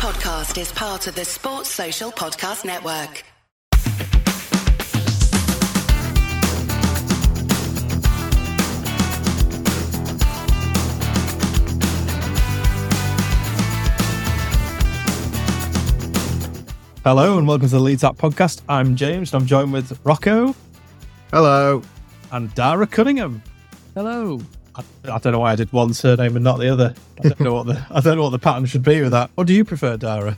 podcast is part of the Sports Social Podcast Network. Hello and welcome to the Leeds Up podcast. I'm James and I'm joined with Rocco Hello. and Darragh Cunningham. Hello. I, I don't know why I did one surname and not the other. I don't know what the I don't know what the pattern should be with that. What do you prefer, Darragh?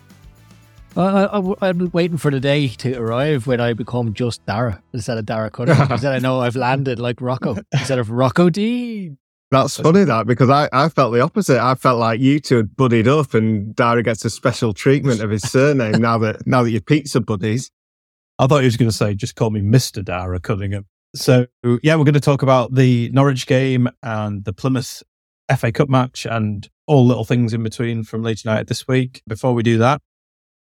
I, I, I'm waiting for the day to arrive when I become just Darragh instead of Darragh Cunningham. because then I know I've landed like Rocco instead of Rocco D. That's funny that because I, I felt the opposite. I felt like you two had buddied up and Darragh gets a special treatment of his surname now that now that you're pizza buddies. I thought he was going to say just call me Mister Darragh Cunningham. So yeah, we're going to talk about the Norwich game and the Plymouth FA Cup match and all little things in between from Leeds United this week. Before we do that,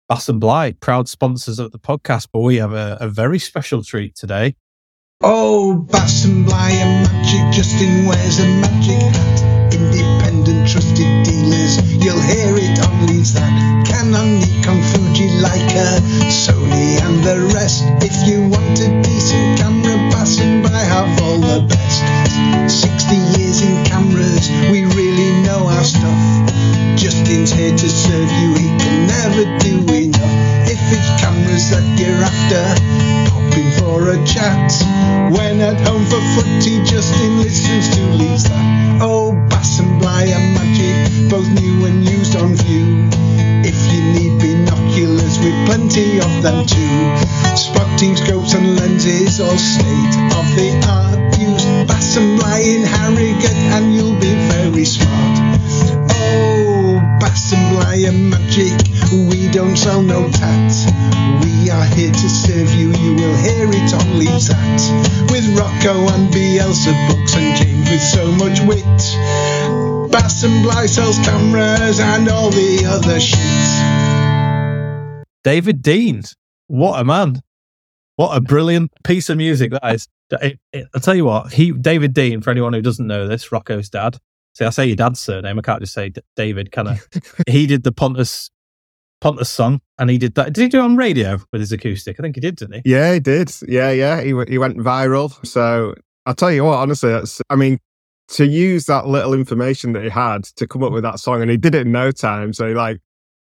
Bass and Bligh, proud sponsors of the podcast, but we have a, a very special treat today. Oh, Bass and Bligh and Magic, Justin wears a magic hat. Independent, trusted dealers, you'll hear it on that. Canon, Nikon, Fuji, Leica, Sony and the rest. If you want a decent camera, Bass and Bligh have all the best. 60 years in cameras, we really know our stuff. Justin's here to serve you, he can never do enough. It's cameras that you're after, pop in for a chat. When at home for footy, Justin listens to that. Oh, Bass and Bligh and Magic, both new and used on view. If you need binoculars, with plenty of them too. Spotting scopes and lenses, all state of the art views. Bass and Bligh in Harrogate, and you'll be very smart. Bass and and Magic, we don't sell no tats. We are here to serve you, you will hear it on Leeds At. With Rocco and books and James with so much wit. Bass and Bligh sells cameras and all the other shit. David Dean, what a man! What a brilliant piece of music that is. It- it- I'll tell you what, he David Dean. For anyone who doesn't know this, Rocco's dad. See, I say your dad's surname. I can't just say D- David. Can I? he did the Pontus Pontus song, and he did that. Did he do it on radio with his acoustic? I think he did, didn't he? Yeah, he did. Yeah, yeah. He w- he went viral. So I'll tell you what, honestly, that's, I mean, to use that little information that he had to come up with that song, and he did it in no time. So, he like,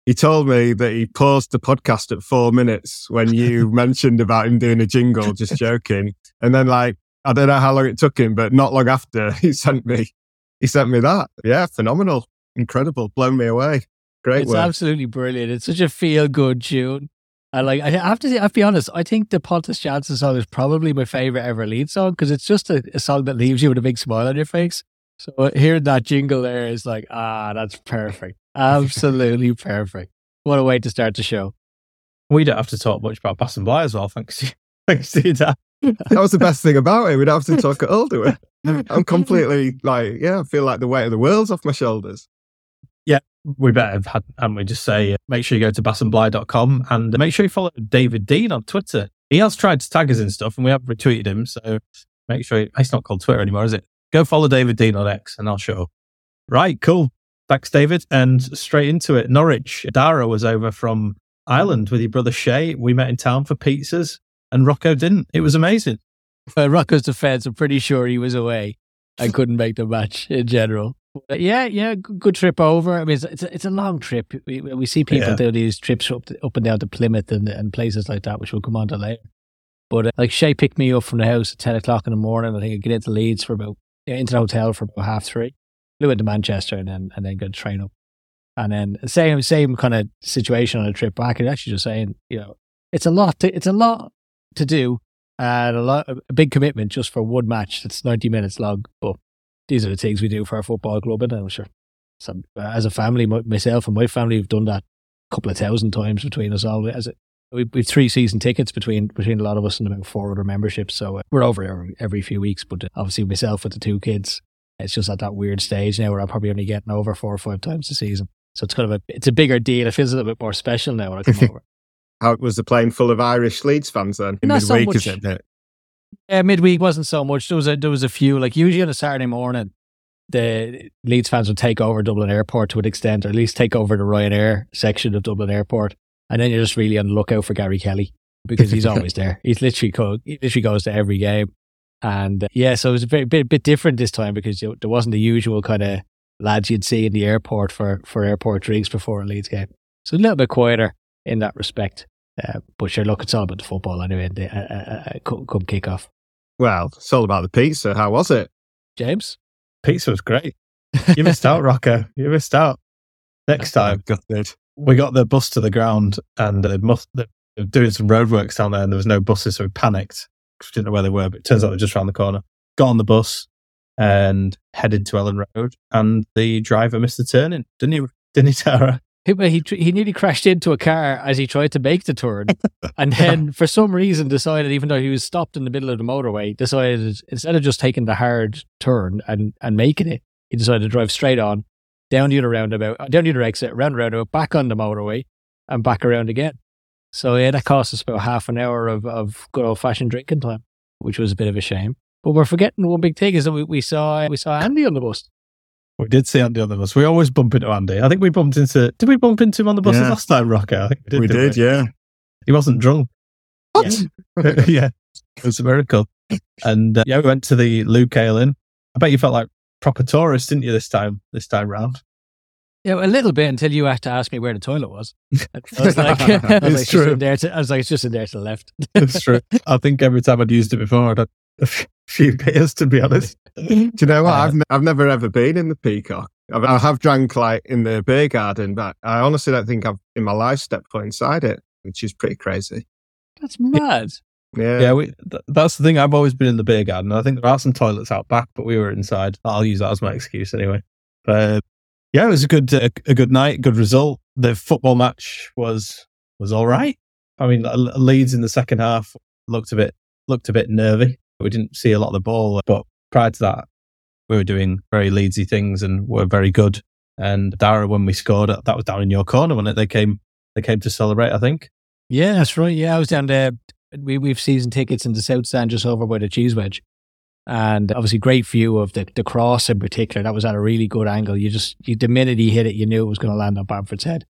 he told me that he paused the podcast at four minutes when you mentioned about him doing a jingle, just joking. And then, like, I don't know how long it took him, but not long after, he sent me, he sent me that. Yeah, phenomenal, incredible, blown me away. Great it's work. absolutely brilliant. It's such a feel good tune. I like. I have to say. I have to be honest. I think the Pontus Jansson song is probably my favorite ever lead song because it's just a, a song that leaves you with a big smile on your face. So uh, hearing that jingle there is like, ah, that's perfect. Absolutely perfect. What a way to start the show. We don't have to talk much about Bass and Bligh as well, thanks thanks to your dad. That was the best thing about it. We'd have to talk at all, do we? I'm completely like, yeah, I feel like the weight of the world's off my shoulders. Yeah, we better have had, and we just say, uh, make sure you go to bassandbligh.com and make sure you follow David Dean on Twitter. He has tried to tag us and stuff, and we have retweeted him. So make sure it's not called Twitter anymore, is it? Go follow David Dean on X, and I'll show. Right, cool. Thanks, David. And straight into it. Norwich. Darragh was over from Ireland with your brother Shay. We met in town for pizzas, and Rocco didn't. It was amazing. Uh, Rocco's defense, I'm pretty sure he was away. I couldn't make the match in general. But yeah, yeah, good trip over. I mean, it's it's a, it's a long trip. We we see people Yeah. do these trips up to, up and down to Plymouth and and places like that, which we'll come on to later. But uh, like Shay picked me up from the house at ten o'clock in the morning. I think I get into Leeds for about yeah, into the hotel for about half three. Flew into Manchester and then and then got a train up. And then same same kind of situation on a trip back. And actually just saying, you know, it's a lot. To, it's a lot to do and a lot a big commitment just for one match that's 90 minutes long but these are the things we do for our football club and I'm sure some as a family myself and my family have done that a couple of thousand times between us all. As a, we, we've three season tickets between between a lot of us and about four other memberships so uh, we're over every, every few weeks but uh, obviously myself with the two kids it's just at that weird stage now where I'm probably only getting over four or five times a season. So it's kind of a it's a bigger deal. It feels a little bit more special now when I come over How was the plane full of Irish Leeds fans then? Not so Midweek, much. is it? Yeah, midweek wasn't so much. There was a there was a few. Like usually on a Saturday morning, the Leeds fans would take over Dublin Airport to an extent, or at least take over the Ryanair section of Dublin Airport, and then you're just really on the lookout for Gary Kelly because he's always there. He's literally co- he literally goes to every game, and uh, yeah, so it was a very bit bit different this time because you know, there wasn't the usual kind of lads you'd see in the airport for for airport drinks before a Leeds game. So a little bit quieter in that respect. Uh, but sure, look, it's all about the football anyway. The, uh, uh, uh, come, come kick off. Well, it's all about the pizza. How was it? James? Pizza was great. You missed out, Rocco. You missed out. Next time, Gutted. we got the bus to the ground and they must, they were doing some roadworks down there and there was no buses, so we panicked because we didn't know where they were, but it turns out they're just around the corner. Got on the bus and headed to Elland Road and the driver missed the turning, didn't he? Didn't he, Darragh? He, he he nearly crashed into a car as he tried to make the turn, and then for some reason decided, even though he was stopped in the middle of the motorway, decided instead of just taking the hard turn and and making it, he decided to drive straight on down the other roundabout, uh, down the other exit, around the roundabout, back on the motorway, and back around again. So yeah, that cost us about half an hour of of good old fashioned drinking time, which was a bit of a shame. But we're forgetting one big thing is that we, we saw we saw Andy on the bus. We did see Andy on the bus. We always bump into Andy. I think we bumped into, did we bump into him on the bus Yeah. last time, Rocco? I think we did. We didn't did, yeah. He wasn't drunk. What? yeah, it was a miracle. And uh, yeah, we went to the Luke Inn. I bet you felt like proper tourist, didn't you? This time, this time round. Yeah, a little bit until you had to ask me where the toilet was. I was like, I was It's like, true. to, I was like, it's just in there to the left. It's true. I think every time I'd used it before, I'd had a f- few beers, to be honest. Do you know what? Uh, I've, ne- I've never ever been in the Peacock. I've, I have drank like in the beer garden, but I honestly don't think I've in my life stepped foot inside it, which is pretty crazy. That's mad. Yeah. Yeah, we, th- that's the thing. I've always been in the beer garden. I think there are some toilets out back, but we were inside. I'll use that as my excuse anyway. But yeah, it was a good uh, a good night, good result. The football match was was all right. I mean, Leeds in the second half looked a bit looked a bit nervy. We didn't see a lot of the ball, but prior to that, we were doing very Leedsy things and were very good. And Darragh, when we scored, that was down in your corner when it they came they came to celebrate. I think. Yeah, that's right. Yeah, I was down there. We we've season tickets in the south stand just over by the cheese wedge, and obviously great view of the the cross in particular. That was at a really good angle. You just you, the minute he hit it, you knew it was going to land on Bamford's head,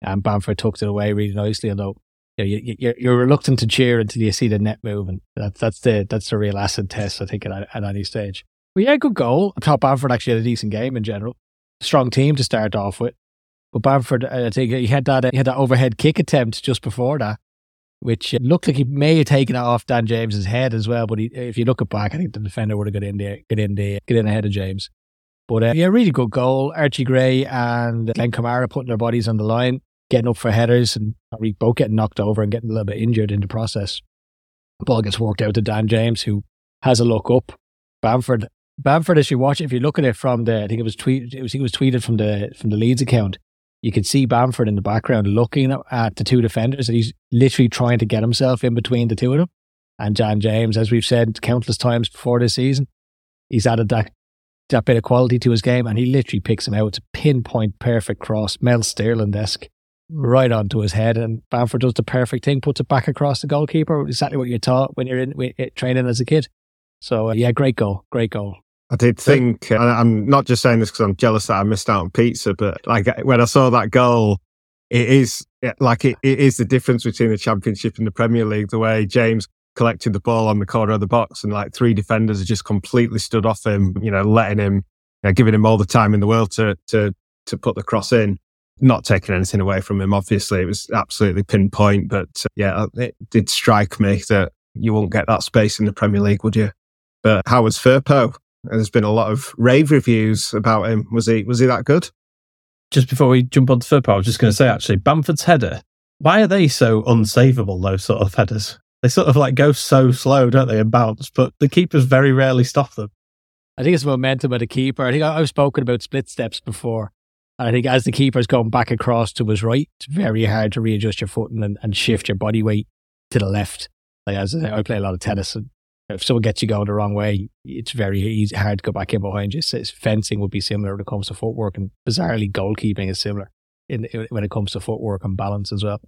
and Bamford tucked it away really nicely. Although you know, you, you- you're reluctant to cheer until you see the net moving. That's that's the that's the real acid test, I think, at, at any stage. But yeah, good goal. Top Bamford actually had a decent game in general. Strong team to start off with. But Bamford, I think he had that he had that overhead kick attempt just before that, which uh, looked like he may have taken it off Dan James's head as well. But he, if you look it back, I think the defender would have got in there, get in there, get in ahead of James. But uh, yeah, really good goal. Archie Gray and Glenn Kamara putting their bodies on the line, getting up for headers, and probably both getting knocked over and getting a little bit injured in the process. Ball gets worked out to Dan James, who has a look up. Bamford, Bamford, as you watch it, if you look at it from the, I think it was tweeted, it was, it was tweeted from the from the Leeds account. You can see Bamford in the background looking at- the two defenders, and he's literally trying to get himself in between the two of them. And Dan James, as we've said countless times before this season, he's added that that bit of quality to his game, and he literally picks him out. It's a pinpoint perfect cross, Mel Sterland esque, right onto his head. And Bamford does the perfect thing, puts it back across the goalkeeper. Exactly what you're taught when you're in when eh, training as a kid. So uh, yeah, great goal, great goal. I did think, and I'm not just saying this because I'm jealous that I missed out on pizza, but like eh, when I saw that goal, it is eh, like it, it is the difference between the Championship and the Premier League. The way James collected the ball on the corner of the box, and like three defenders had just completely stood off him, you know, letting him, you know, giving him all the time in the world to to to put the cross in. Not taking anything away from him, obviously, it was absolutely pinpoint. But uh, yeah, it did strike me that you won't get that space in the Premier League, would you? But how was Firpo? There's been a lot of rave reviews about him. Was he was he that good? just before we jump on to Firpo, I was just going to say actually, Bamford's header. Why are they so unsavable? Those sort of headers. They sort of like go so slow, don't they, and bounce. But the keepers very rarely stop them. I think it's momentum of the keeper. I think I- I've spoken about split steps before. And I think as the keeper's gone back across to his right, it's very hard to readjust your footing and, and shift your body weight to the left. Like as I, say, I play a lot of tennis, and if someone gets you going the wrong way, it's very easy, hard to go back in behind you. So fencing would be similar when it comes to footwork, and bizarrely, goalkeeping is similar in, when it comes to footwork and balance as well.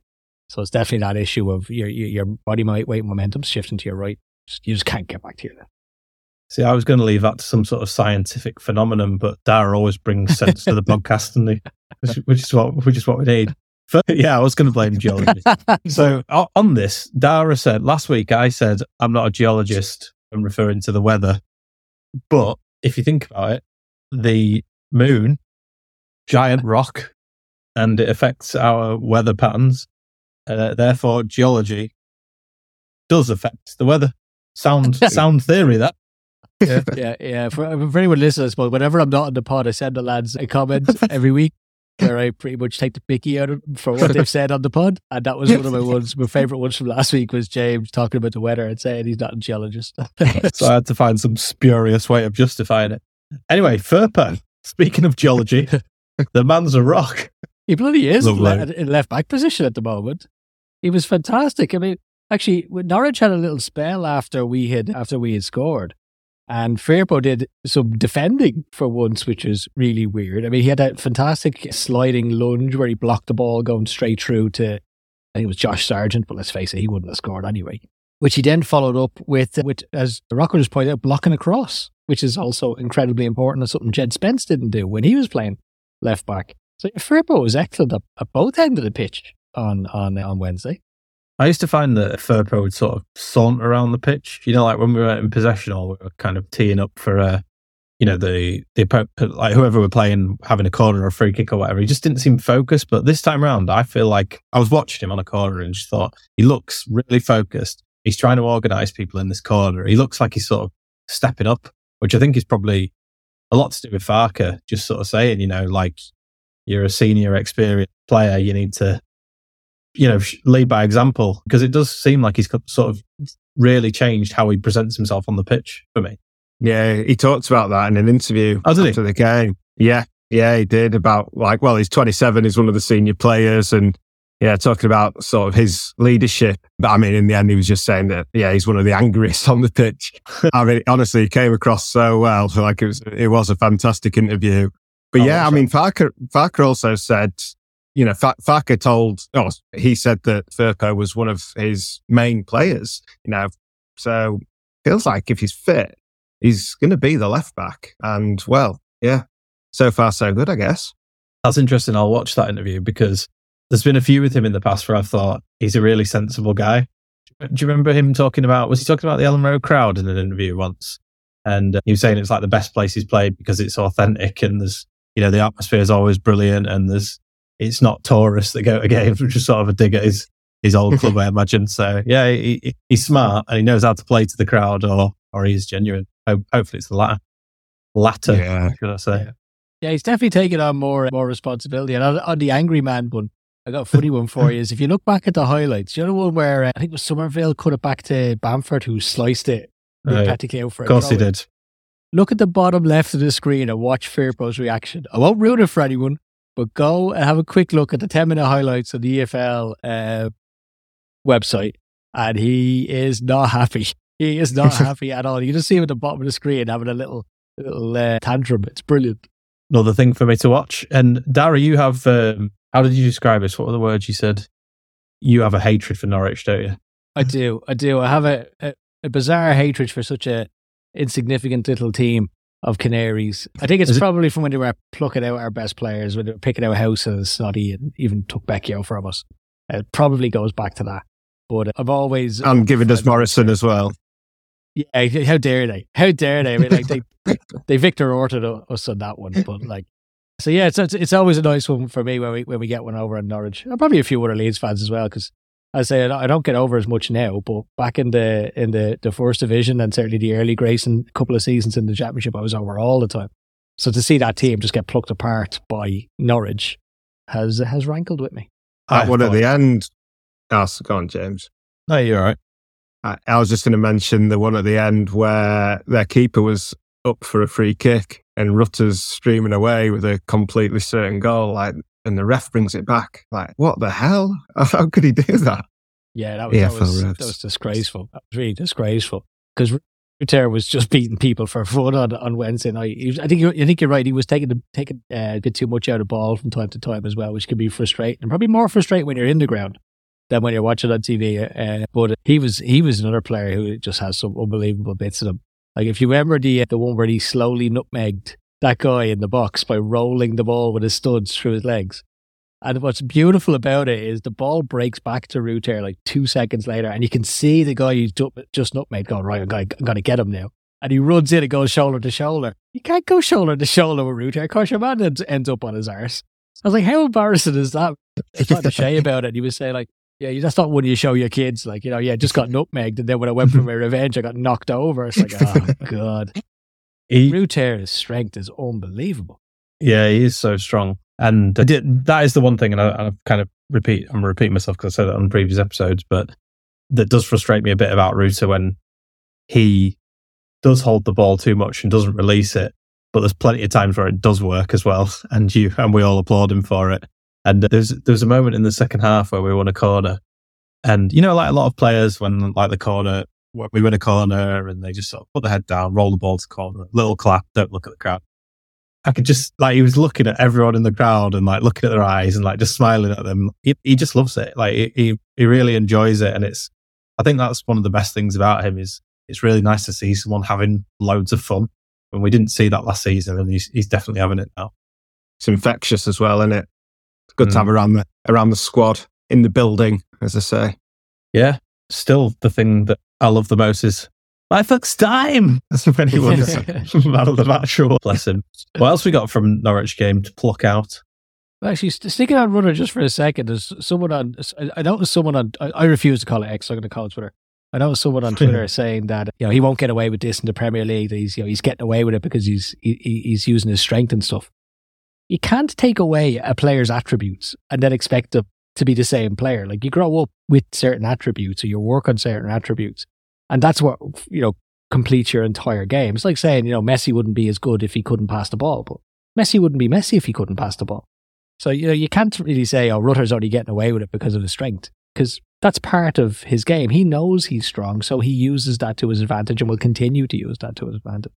So it's definitely that issue of your your, your body weight, weight, momentum shifting to your right. You just can't get back to your left. See, I was going to leave that to some sort of scientific phenomenon, but Darragh always brings sense to the podcast, and he, which is what which is what we need. But, yeah, I was going to blame geology. so on this, Darragh said last week. I said I'm not a geologist. I'm referring to the weather, but if you think about it, the moon, giant rock, and it affects our weather patterns. Uh, therefore, geology does affect the weather. Sound sound theory that. yeah, yeah. For, for anyone listening, I suppose, whenever I'm not on the pod, I send the lads a comment every week where I pretty much take the picky out of, for what they've said on the pod. And that was one of my ones. My favourite ones from last week was James talking about the weather and saying he's not a geologist. So I had to find some spurious way of justifying it. Anyway, Firpo, speaking of geology, the man's a rock. he bloody is in Lovely. in left back position at the moment. He was fantastic. I mean, actually, Norwich had a little spell after we had after we had scored. And Firpo did some defending for once, which is really weird. I mean, he had a fantastic sliding lunge where he blocked the ball going straight through to, I think it was Josh Sargent, but let's face it, he wouldn't have scored anyway. Which he then followed up with, with as the Rocco's pointed out, blocking across, which is also incredibly important and something Jed Spence didn't do when he was playing left back. So Firpo was excellent at, at both ends of the pitch on on on Wednesday. I used to find that Firpo would sort of saunter around the pitch. You know, like when we were in possession or we were kind of teeing up for uh, you know, the the like whoever we're playing having a corner or a free kick or whatever. He just didn't seem focused. But this time round, I feel like I was watching him on a corner and just thought he looks really focused. He's trying to organise people in this corner. He looks like he's sort of stepping up, which I think is probably a lot to do with Farke. Just sort of saying, you know, like you're a senior, experienced player. You need to you know, lead by example because it does seem like he's sort of really changed how he presents himself on the pitch for me. Yeah, he talked about that in an interview Oh, did he? after the game. Yeah, yeah, he did about like, well, he's 27, he's one of the senior players, and yeah, talking about sort of his leadership. But I mean, in the end, he was just saying that yeah, he's one of the angriest on the pitch. I mean, honestly, he came across so well. Like it was, it was a fantastic interview. But Oh, yeah, I mean, Farke, Farke also said, you know, Fa- Farke told, oh, he said that Firpo was one of his main players. You know, so feels like if he's fit, he's going to be the left back. And well, yeah, so far so good, I guess. That's interesting. I'll watch that interview because there's been a few with him in the past where I've thought he's a really sensible guy. Do you remember him talking about, was he talking about the Elland Road crowd in an interview once? And uh, he was saying it's like the best place he's played because it's authentic and there's, you know, the atmosphere is always brilliant and there's, it's not tourists that go to games, which is sort of a dig at his, his old club, I imagine. So yeah, he, he- he's smart and he knows how to play to the crowd or, or he's genuine. Ho- hopefully it's the latter. Latter, Yeah. should I say. Yeah, he's definitely taking on more more responsibility. And on, on the angry man one, I got a funny one for you. Is if you look back at the highlights, you know the one where uh, I think it was Summerville cut it back to Bamford, who sliced it Right. practically out for Of a course he did. Look at the bottom left of the screen and watch Firpo's reaction. I won't ruin it for anyone, but go and have a quick look at the 10 minute highlights of the EFL uh, website. And he is not happy. He is not happy at all. You just see him at the bottom of the screen having a little little uh, tantrum. It's brilliant. another thing for me to watch. And Darragh, you have um, how did you describe this? What were the words you said? You have a hatred for Norwich, don't you? I do. I do. I have a, a, a bizarre hatred for such a insignificant little team of Canaries. I think it's Is it- probably from when they were plucking out our best players, when they were picking out Howson and Snoddy and even took Becchio from us. It probably goes back to that. But I've always And giving us Morison as well. Yeah, how dare they? How dare they? I mean, like they they Victor Orted us on that one, but like, so yeah, it's, it's it's always a nice one for me when we when we get one over in Norwich. And probably a few other Leeds fans as well, because I say I don't- get over as much now, but back in the in the the first division and certainly the early Grayson couple of seasons in the championship, I was over all the time. So to see that team just get plucked apart by Norwich has has rankled with me. That I one at the end. Oh, s- go on, James. No, you're right. I, I was just going to mention the one at the end where their keeper was up for a free kick and Rutter's streaming away with a completely certain goal. Like, and the ref brings it back. Like, what the hell? How could he do that? Yeah, that was, that, was that was disgraceful. That was really disgraceful because Rutter was just beating people for fun on, on Wednesday night. Was, I think you I think you're right. He was taking taking uh, a bit too much out of ball from time to time as well, which can be frustrating and probably more frustrating when you're in the ground than when you're watching on TV. Uh, but he was he was another player who just has some unbelievable bits in him. Like if you remember the the one where he slowly nutmegged that guy in the box by rolling the ball with his studs through his legs. And what's beautiful about it is the ball breaks back to Rutter like two seconds later, and you can see the guy who's just nutmegged going, right, I'm going, to get him now. And he runs in and goes shoulder to shoulder. You can't go shoulder to shoulder with Rutter. Of course, your man ends, up on his arse. I was like, how embarrassing is that? I was talking to Shay about it. He was saying, like, yeah, that's not one you show your kids. Like, you know, yeah, just got nutmegged. And then when I went for my revenge, I got knocked over. It's like, oh, God. He, Rutter's strength is unbelievable. yeah, he is so strong. And did, that is the one thing, and I, I kind of repeat, I'm repeating myself because I said it on previous episodes, but that does frustrate me a bit about Rutter when he does hold the ball too much and doesn't release it. But there's plenty of times where it does work as well, and you and we all applaud him for it. And there's there's a moment in the second half where we won a corner, and you know, like a lot of players, when like the corner, we win a corner, and they just sort of put their head down, roll the ball to the corner, little clap, don't look at the crowd. I could just like he was looking at everyone in the crowd and like looking at their eyes and like just smiling at them. He, he just loves it. Like he he really enjoys it, and it's. I think that's one of the best things about him is it's really nice to see someone having loads of fun. And we didn't see that last season, and he's he's definitely having it now. It's infectious as well, isn't it? It's good to Mm. have around the around the squad in the building, as I say. Yeah. Still, the thing that I love the most is my fuck's time. That's when he won man of the match. Oh, Bless him. What else we got from Norwich game to pluck out? Actually, st- sticking on Rutter just for a second, there's someone on, I- noticed someone on, I, refuse to call it X, I'm going to call it Twitter. I know someone on Twitter saying that, you know, he won't get away with this in the Premier League, that he's, you know, he's getting away with it because he's, he, he- he's using his strength and stuff. You can't take away a player's attributes and then expect them to be the same player. Like you grow up with certain attributes or you work on certain attributes. And that's what, you know, completes your entire game. It's like saying, you know, Messi wouldn't be as good if he couldn't pass the ball, but Messi wouldn't be Messi if he couldn't pass the ball. So, you know, you can't really say, oh, Rutter's only getting away with it because of his strength, because that's part of his game. He knows he's strong, so he uses that to his advantage and will continue to use that to his advantage.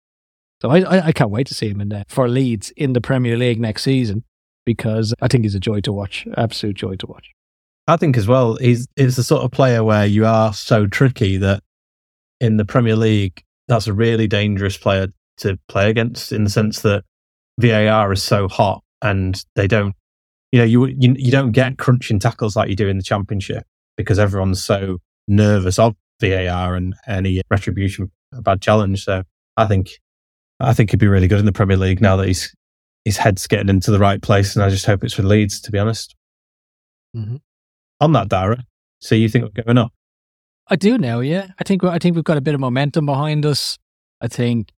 So I, I, can't wait to see him in there for Leeds in the Premier League next season because I think he's a joy to watch, absolute joy to watch. I think as well, he's it's the sort of player where you are so tricky that in the Premier League, that's a really dangerous player to play against in the sense that VAR is so hot and they don't, you know, you you, you don't get crunching tackles like you do in the Championship because everyone's so nervous of VAR and any retribution, a bad challenge. So I think I think he'd be really good in the Premier League now that he's his head's getting into the right place, and I just hope it's with Leeds. To be honest Mhm. on that, Darragh. So you think we're going up? I do now, yeah. I think I think we've got a bit of momentum behind us. I think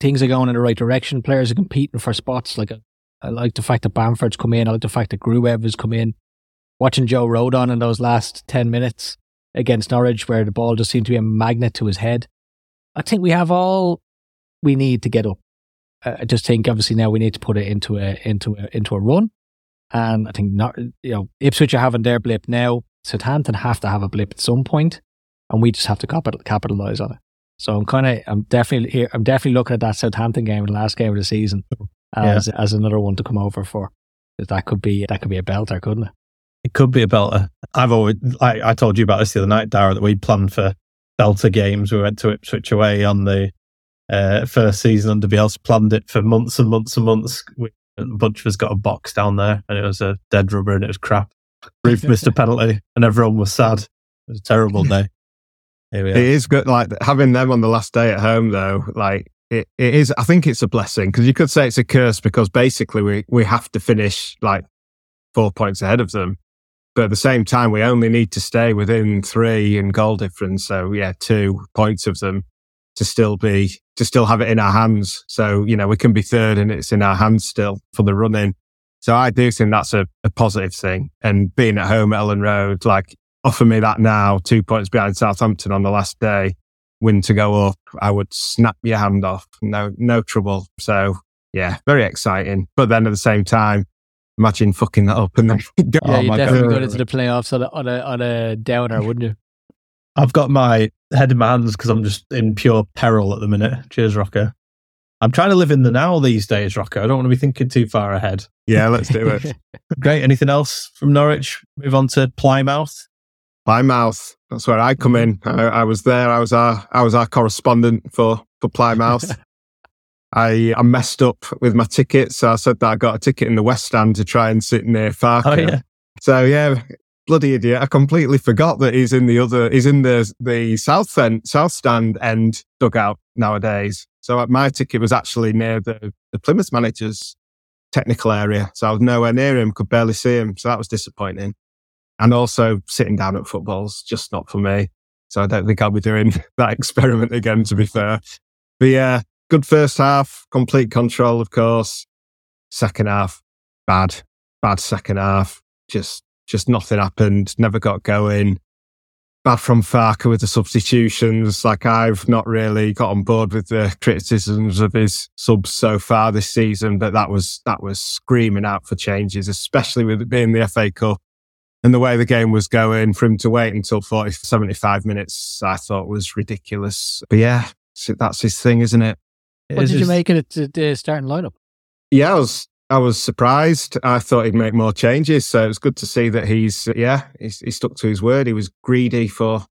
things are going in the right direction. Players are competing for spots. Like I, I like the fact that Bamford's come in. I like the fact that Gruev has come in. Watching Joe Rodon in those last ten minutes against Norwich, where the ball just seemed to be a magnet to his head. I think we have all we need to get up. Uh, I just think obviously now we need to put it into a into a into a run. And I think not, you know Ipswich are having their blip now. Southampton have to have a blip at some point and we just have to capital, capitalize on it. So I'm kind of, I'm definitely here. I'm definitely looking at that Southampton game, the last game of the season, as as another one to come over for. That could be that could be a belter, couldn't it? It could be a belter. I've always, I, I told you about this the other night, Darragh, that we planned for belter games. We went to Ipswich away on the uh, first season under Bielsa, planned it for months and months and months. We, a bunch of us got a box down there and it was a dead rubber and it was crap. Reef missed a penalty and everyone was sad. It was a terrible day. Here we are. is good, like having them on the last day at home, though. Like it, it is. I think it's a blessing because you could say it's a curse because basically we we have to finish like four points ahead of them, but at the same time we only need to stay within three in goal difference. So yeah, two points of them to still be to still have it in our hands. So you know we can be third and it's in our hands still for the running. So I do think that's a, a positive thing. And being at home at Elland Road, like offer me that now, two points behind Southampton on the last day, win to go up, I would snap your hand off. No, no trouble. So yeah, very exciting. But then at the same time, imagine fucking that up and then Yeah, oh you definitely God. go into the playoffs on a on a, on a downer, wouldn't you? I've got my head in my hands because I'm just in pure peril at the minute. Cheers, Rocco. I'm trying to live in the now these days, Rocco. I don't want to be thinking too far ahead. Yeah, let's do it. Great. Anything else from Norwich? Move on to Plymouth. Plymouth. That's where I come in. I, I was there. I was our I was our correspondent for for Plymouth. I, I messed up with my ticket. So I said that I got a ticket in the West Stand to try and sit near Farke. Oh, yeah. So yeah, bloody idiot. I completely forgot that he's in the other, he's in the, the South end, South Stand end dugout nowadays. So my ticket was actually near the, the Plymouth manager's technical area. So I was nowhere near him, could barely see him. So that was disappointing. And also sitting down at football's just not for me. So I don't think I'll be doing that experiment again, to be fair. But yeah, good first half, complete control, of course. Second half, bad, bad second half. Just, just nothing happened. Never got going. Bad from Farke with the substitutions. Like I've not really got on board with the criticisms of his subs so far this season, but that was, that was screaming out for changes, especially with it being the FA Cup and the way the game was going for him to wait until 40, 75 minutes, I thought was ridiculous. But yeah, that's his thing, isn't it? What It's did you make of the starting lineup? Yeah, I was I was surprised. I thought he'd make more changes, so it was good to see that he's yeah he stuck to his word. He was greedy for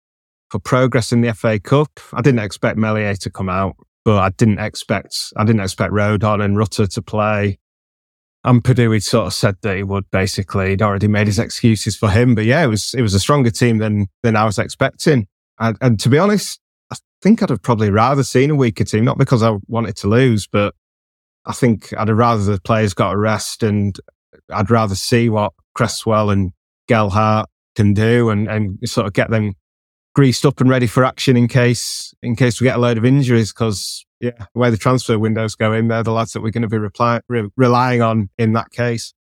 for progress in the FA Cup. I didn't expect Meslier to come out, but I didn't expect I didn't expect Rodon and Rutter to play. And Purdue, he sort of said that he would. Basically, he'd already made his excuses for him. But yeah, it was it was a stronger team than than I was expecting. And, and to be honest, I think I'd have probably rather seen a weaker team, not because I wanted to lose, but I think I'd rather the players got a rest and I'd rather see what Cresswell and Gelhardt can do and, and sort of get them greased up and ready for action in case, in case we get a load of injuries. Cause yeah, the way the transfer windows go in, they're the lads that we're going to be reply, re- relying on in that case.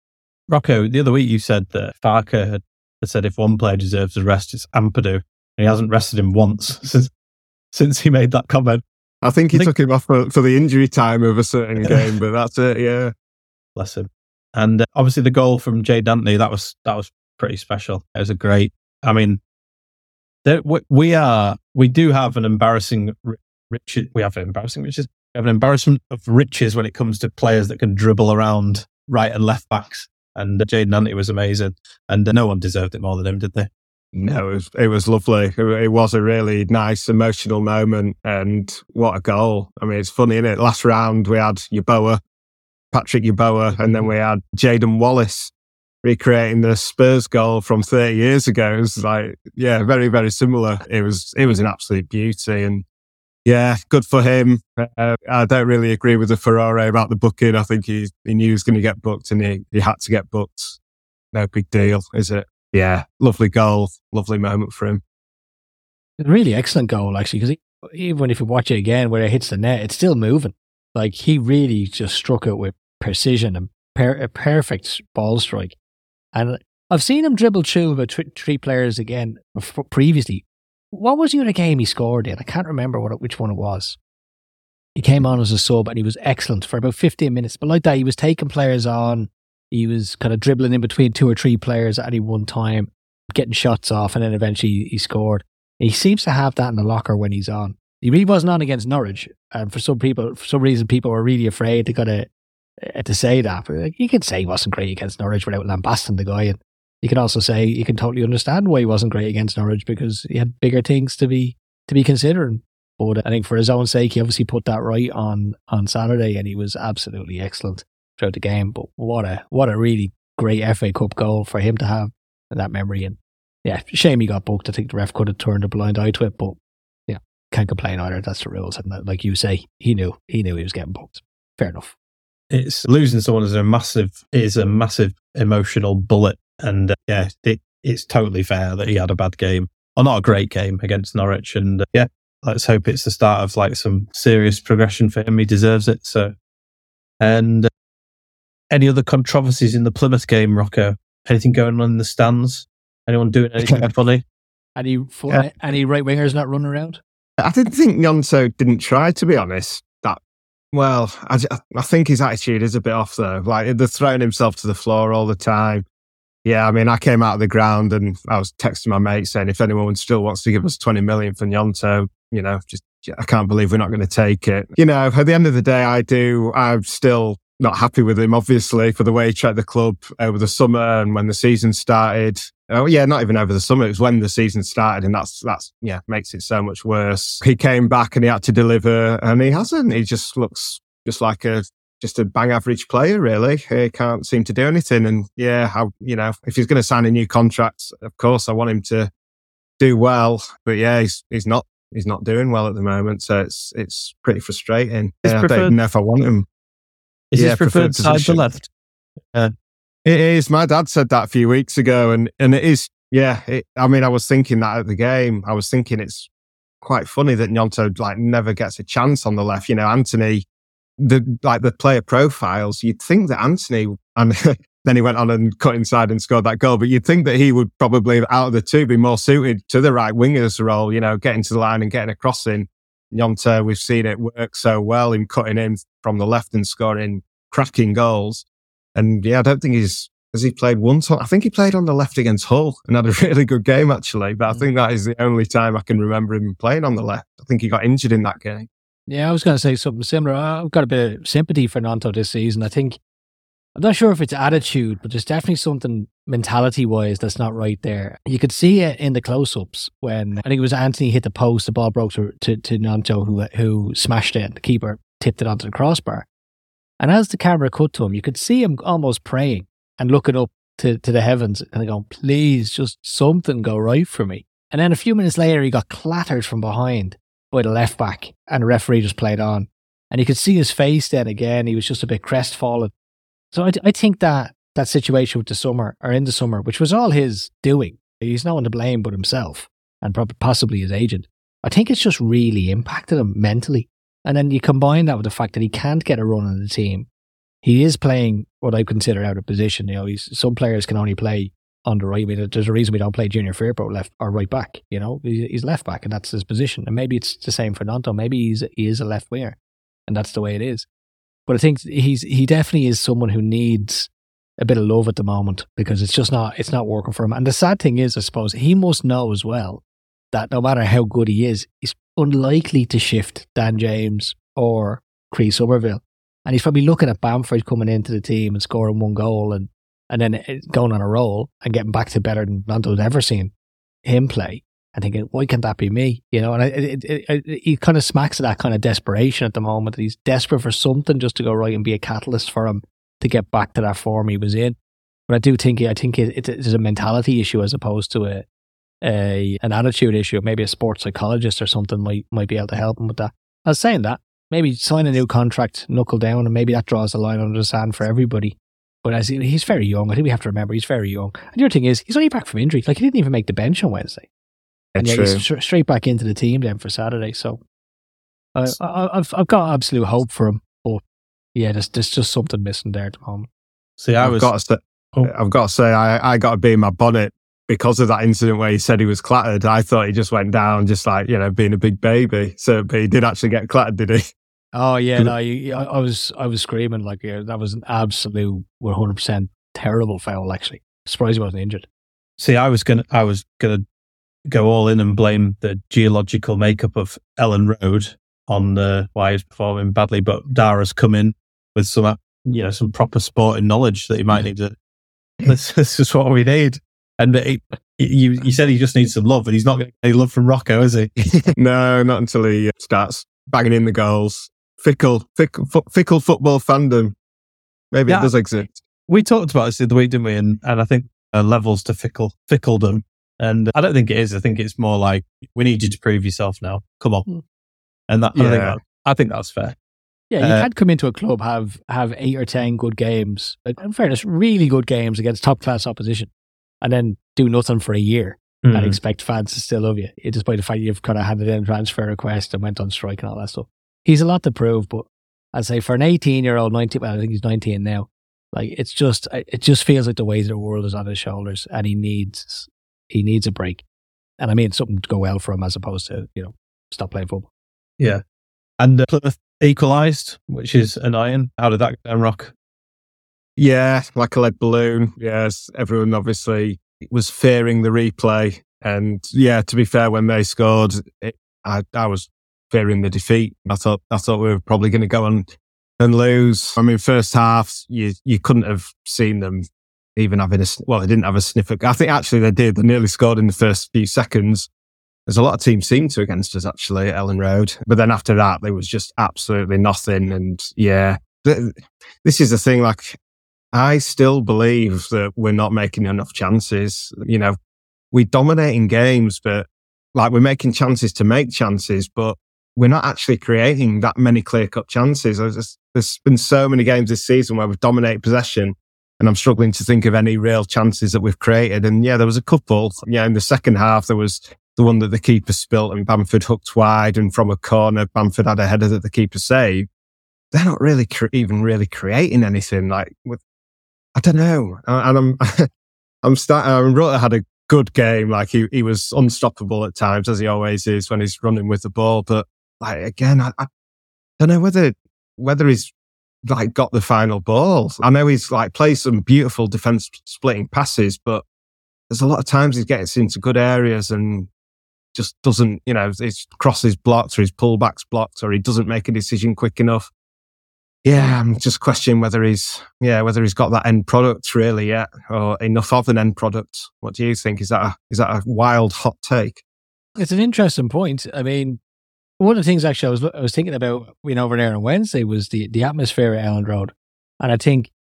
Rocco, the other week you said that Farke had, had said if one player deserves a rest, it's Ampadu. And he hasn't rested him once since since he made that comment. I think he I think- took him off for, for the injury time of a certain game, but that's it. Yeah. Bless him. And uh, obviously the goal from Jaidon Anthony, that was that was pretty special. It was a great. I mean, there, we, we are we do have an embarrassing riches. We have an embarrassing riches. We have an embarrassment of riches when it comes to players that can dribble around right and left backs. And uh, Jaidon Anthony was amazing, and uh, no one deserved it more than him, did they? No, it was, it was lovely. It, was a really nice, emotional moment. And what a goal. I mean, it's funny, isn't it? Last round, we had Yaboa, Patrick Yaboa, and then we had Jaden Wallace recreating the Spurs goal from 30 years ago. It was like, yeah, very, very similar. It was, it was an absolute beauty. And yeah, good for him. Uh, I don't really agree with the Ferrari about the booking. I think he, he knew he was going to get booked and he, he had to get booked. No big deal, is it? Yeah, lovely goal, lovely moment for him. Really excellent goal, actually, because even if you watch it again, where it hits the net, it's still moving. Like he really just struck it with precision and per- a perfect ball strike. And I've seen him dribble through about three, three players again previously. What was the other game he scored in? I can't remember what which one it was. He came on as a sub and he was excellent for about 15 minutes. But like that, he was taking players on. He was kind of dribbling in between two or three players at any one time, getting shots off, and then eventually he scored. He seems to have that in the locker when he's on. He really wasn't on against Norwich, and for some people, for some reason, people were really afraid to kind of uh, to say that. But you can say he wasn't great against Norwich without lambasting the guy, and you can also say you can totally understand why he wasn't great against Norwich because he had bigger things to be to be considering. But I think for his own sake, he obviously put that right on on Saturday, and he was absolutely excellent throughout the game. But what a what a really great FA Cup goal for him to have that memory. And yeah, shame he got booked. I think the ref could have turned a blind eye to it, but yeah, can't complain either. That's the rules. And like you say, he knew he knew he was getting booked. Fair enough. It's losing someone is a massive is a massive emotional bullet, and uh, yeah, it, it's totally fair that he had a bad game or not a great game against Norwich, and uh, yeah, let's hope it's the start of like some serious progression for him. He deserves it. So, and uh, any other controversies in the Plymouth game, Rocco? Anything going on in the stands? Anyone doing anything funny? Any fu- Yeah. any right wingers not running around? I didn't think Gnonto didn't try, to be honest. That well, I, I think his attitude is a bit off though. Like they're throwing himself to the floor all the time. Yeah, I mean, I came out of the ground and I was texting my mate saying if anyone still wants to give us twenty million for Gnonto, you know, just I can't believe we're not going to take it. You know, at the end of the day, I do. I'm still not happy with him, obviously, for the way he treated the club over the summer and when the season started. Oh yeah, not even over the summer. It was when the season started, and that's that's yeah makes it so much worse. He came back and he had to deliver, and he hasn't. He just looks just like a just a bang average player, really. He can't seem to do anything. And yeah, how you know if he's going to sign a new contract, of course I want him to do well. But yeah, he's he's not he's not doing well at the moment, so it's it's pretty frustrating. Yeah, I don't even know if I want him. Is Yeah, his preferred preferred side the position. left? It is. My dad said that a few weeks ago, and and it is. Yeah. It, I mean, I was thinking that at the game. I was thinking it's quite funny that Gnonto like never gets a chance on the left. You know, Anthony, the like the player profiles. You'd think that Anthony, and then he went on and cut inside and scored that goal. But you'd think that he would probably out of the two be more suited to the right winger's role. You know, getting to the line and getting a crossing. Gnonto, we've seen it work so well in cutting in from the left and scoring cracking goals. And yeah, I don't think he's has he played one time. I think he played on the left against Hull and had a really good game actually. But I mm. think that is the only time I can remember him playing on the left. I think he got injured in that game. Yeah, I was going to say something similar. I've got a bit of sympathy for Gnonto this season. I think I'm not sure if it's attitude, but there's definitely something mentality wise that's not right there. You could see it in the close ups when I think it was Anthony hit the post, the ball broke to to, to Gnonto who who smashed it, the keeper tipped it onto the crossbar. And as the camera cut to him, you could see him almost praying and looking up to, to the heavens and going, please, just something go right for me. And then a few minutes later, he got clattered from behind by the left back, and the referee just played on. And you could see his face then again. He was just a bit crestfallen. So I, I think that that situation with the summer or in the summer, which was all his doing, he's no one to blame but himself and probably possibly his agent. I think it's just really impacted him mentally. And then you combine that with the fact that he can't get a run on the team. He is playing what I consider out of position. You know, he's some players can only play on the right. I mean, there's a reason we don't play Junior Firpo left or right back. You know, he's left back, and that's his position. And maybe it's the same for Gnonto. Maybe he's he is a left winger, and that's the way it is. But I think he's he definitely is someone who needs a bit of love at the moment because it's just not it's not working for him. And the sad thing is, I suppose he must know as well that no matter how good he is, he's unlikely to shift Dan James or Chris Summerville. And he's probably looking at Bamford coming into the team and scoring one goal and and then eh, going on a roll and getting back to better than Gnonto's ever seen him play. And thinking, why can't that be me? You know, and it, it, it, it, he kind of smacks of that kind of desperation at the moment. He's desperate for something just to go right and be a catalyst for him to get back to that form he was in. But I do think I think it, is a mentality issue as opposed to a, a an attitude issue. Maybe a sports psychologist or something might might be able to help him with that. I was saying that maybe sign a new contract, knuckle down, and maybe that draws the line under the sand for everybody. But as he, he's very young, I think we have to remember he's very young. And the other thing is, he's only back from injury. Like he didn't even make the bench on Wednesday, and yeah, True. he's stra- straight back into the team then for Saturday. So I, I, I've I've got absolute hope for him. But yeah, there's there's just something missing there at the moment. See, I I've was. got to say, Oh. I've got to say, I, I got to be in my bonnet because of that incident where he said he was clattered. I thought he just went down, just like you know, being a big baby. So, but he did actually get clattered, did he? Oh yeah, no, I, I was I was screaming like yeah, that was an absolute 100 percent terrible foul. Actually, surprised he wasn't injured. See, I was gonna, I was gonna go all in and blame the geological makeup of Elland Road on uh, why he's performing badly. But Darragh's come in with some, you know, some proper sporting knowledge that he might need to. This, this is what we need. And he, you, you said he just needs some love, and he's not going getting any love from Rocco, is he? no, not until he uh, starts banging in the goals. Fickle, fickle, fickle football fandom. Maybe Yeah. it does exist. we talked about this the other week, didn't we? And and I think uh, levels to fickle fickledom, and I don't think it is. I think it's more like we need you to prove yourself now. Come on, Hmm. and that, I think that, I think that's fair. Yeah, you Uh, can't come into a club have have eight or ten good games. like, In fairness, really good games against top class opposition, and then do nothing for a year Hmm. and expect fans to still love you, eh, despite the fact you've kind of handed in a transfer request and went on strike and all that stuff. He's a lot to prove, but I'd say for an 18 year old, 19, well, I think he's 19 now. Like it's just, it just feels like the weight of the world is on his shoulders, and he needs, he needs a break. And I mean something to go well for him as opposed to you know stop playing football. Yeah. And uh, Plymouth equalised, which is annoying. How did that go down, Rock? Yeah, like a lead balloon. Yes, everyone obviously was fearing the replay. And yeah, to be fair, when they scored, it, I, I was fearing the defeat. I thought I thought we were probably going to go on and lose. I mean, first half, you, you couldn't have seen them even having a, well, they didn't have a sniff at, I think actually they did. They nearly scored in the first few seconds. There's a lot of teams seemed to against us actually at Elland Road. But then after that, there was just absolutely nothing. And yeah, this is the thing. Like, I still believe that we're not making enough chances. You know, we dominate in games, but like we're making chances to make chances, but we're not actually creating that many clear cut chances. There's been so many games this season where we've dominated possession and I'm struggling to think of any real chances that we've created. And yeah, there was a couple. Yeah, in the second half, there was the one that the keeper spilt and Bamford hooked wide and from a corner, Bamford had a header that the keeper saved. They're not really cre- even really creating anything. Like, with, I don't know. And I'm, I'm starting, um, Rutter had a good game. Like he, he was unstoppable at times, as he always is when he's running with the ball. But like, again, I, I don't know whether, whether he's like got the final ball. I know he's like plays some beautiful defense splitting passes, but there's a lot of times he gets into good areas and just doesn't, you know, his crosses blocked or his pullbacks blocked or he doesn't make a decision quick enough. Yeah, I'm just questioning whether he's, yeah, whether he's got that end product really yet or enough of an end product. What do you think? Is that a, is that a wild hot take? It's an interesting point. I mean, one of the things actually I was I was thinking about being over there on Wednesday was the the atmosphere at Elland Road, and I think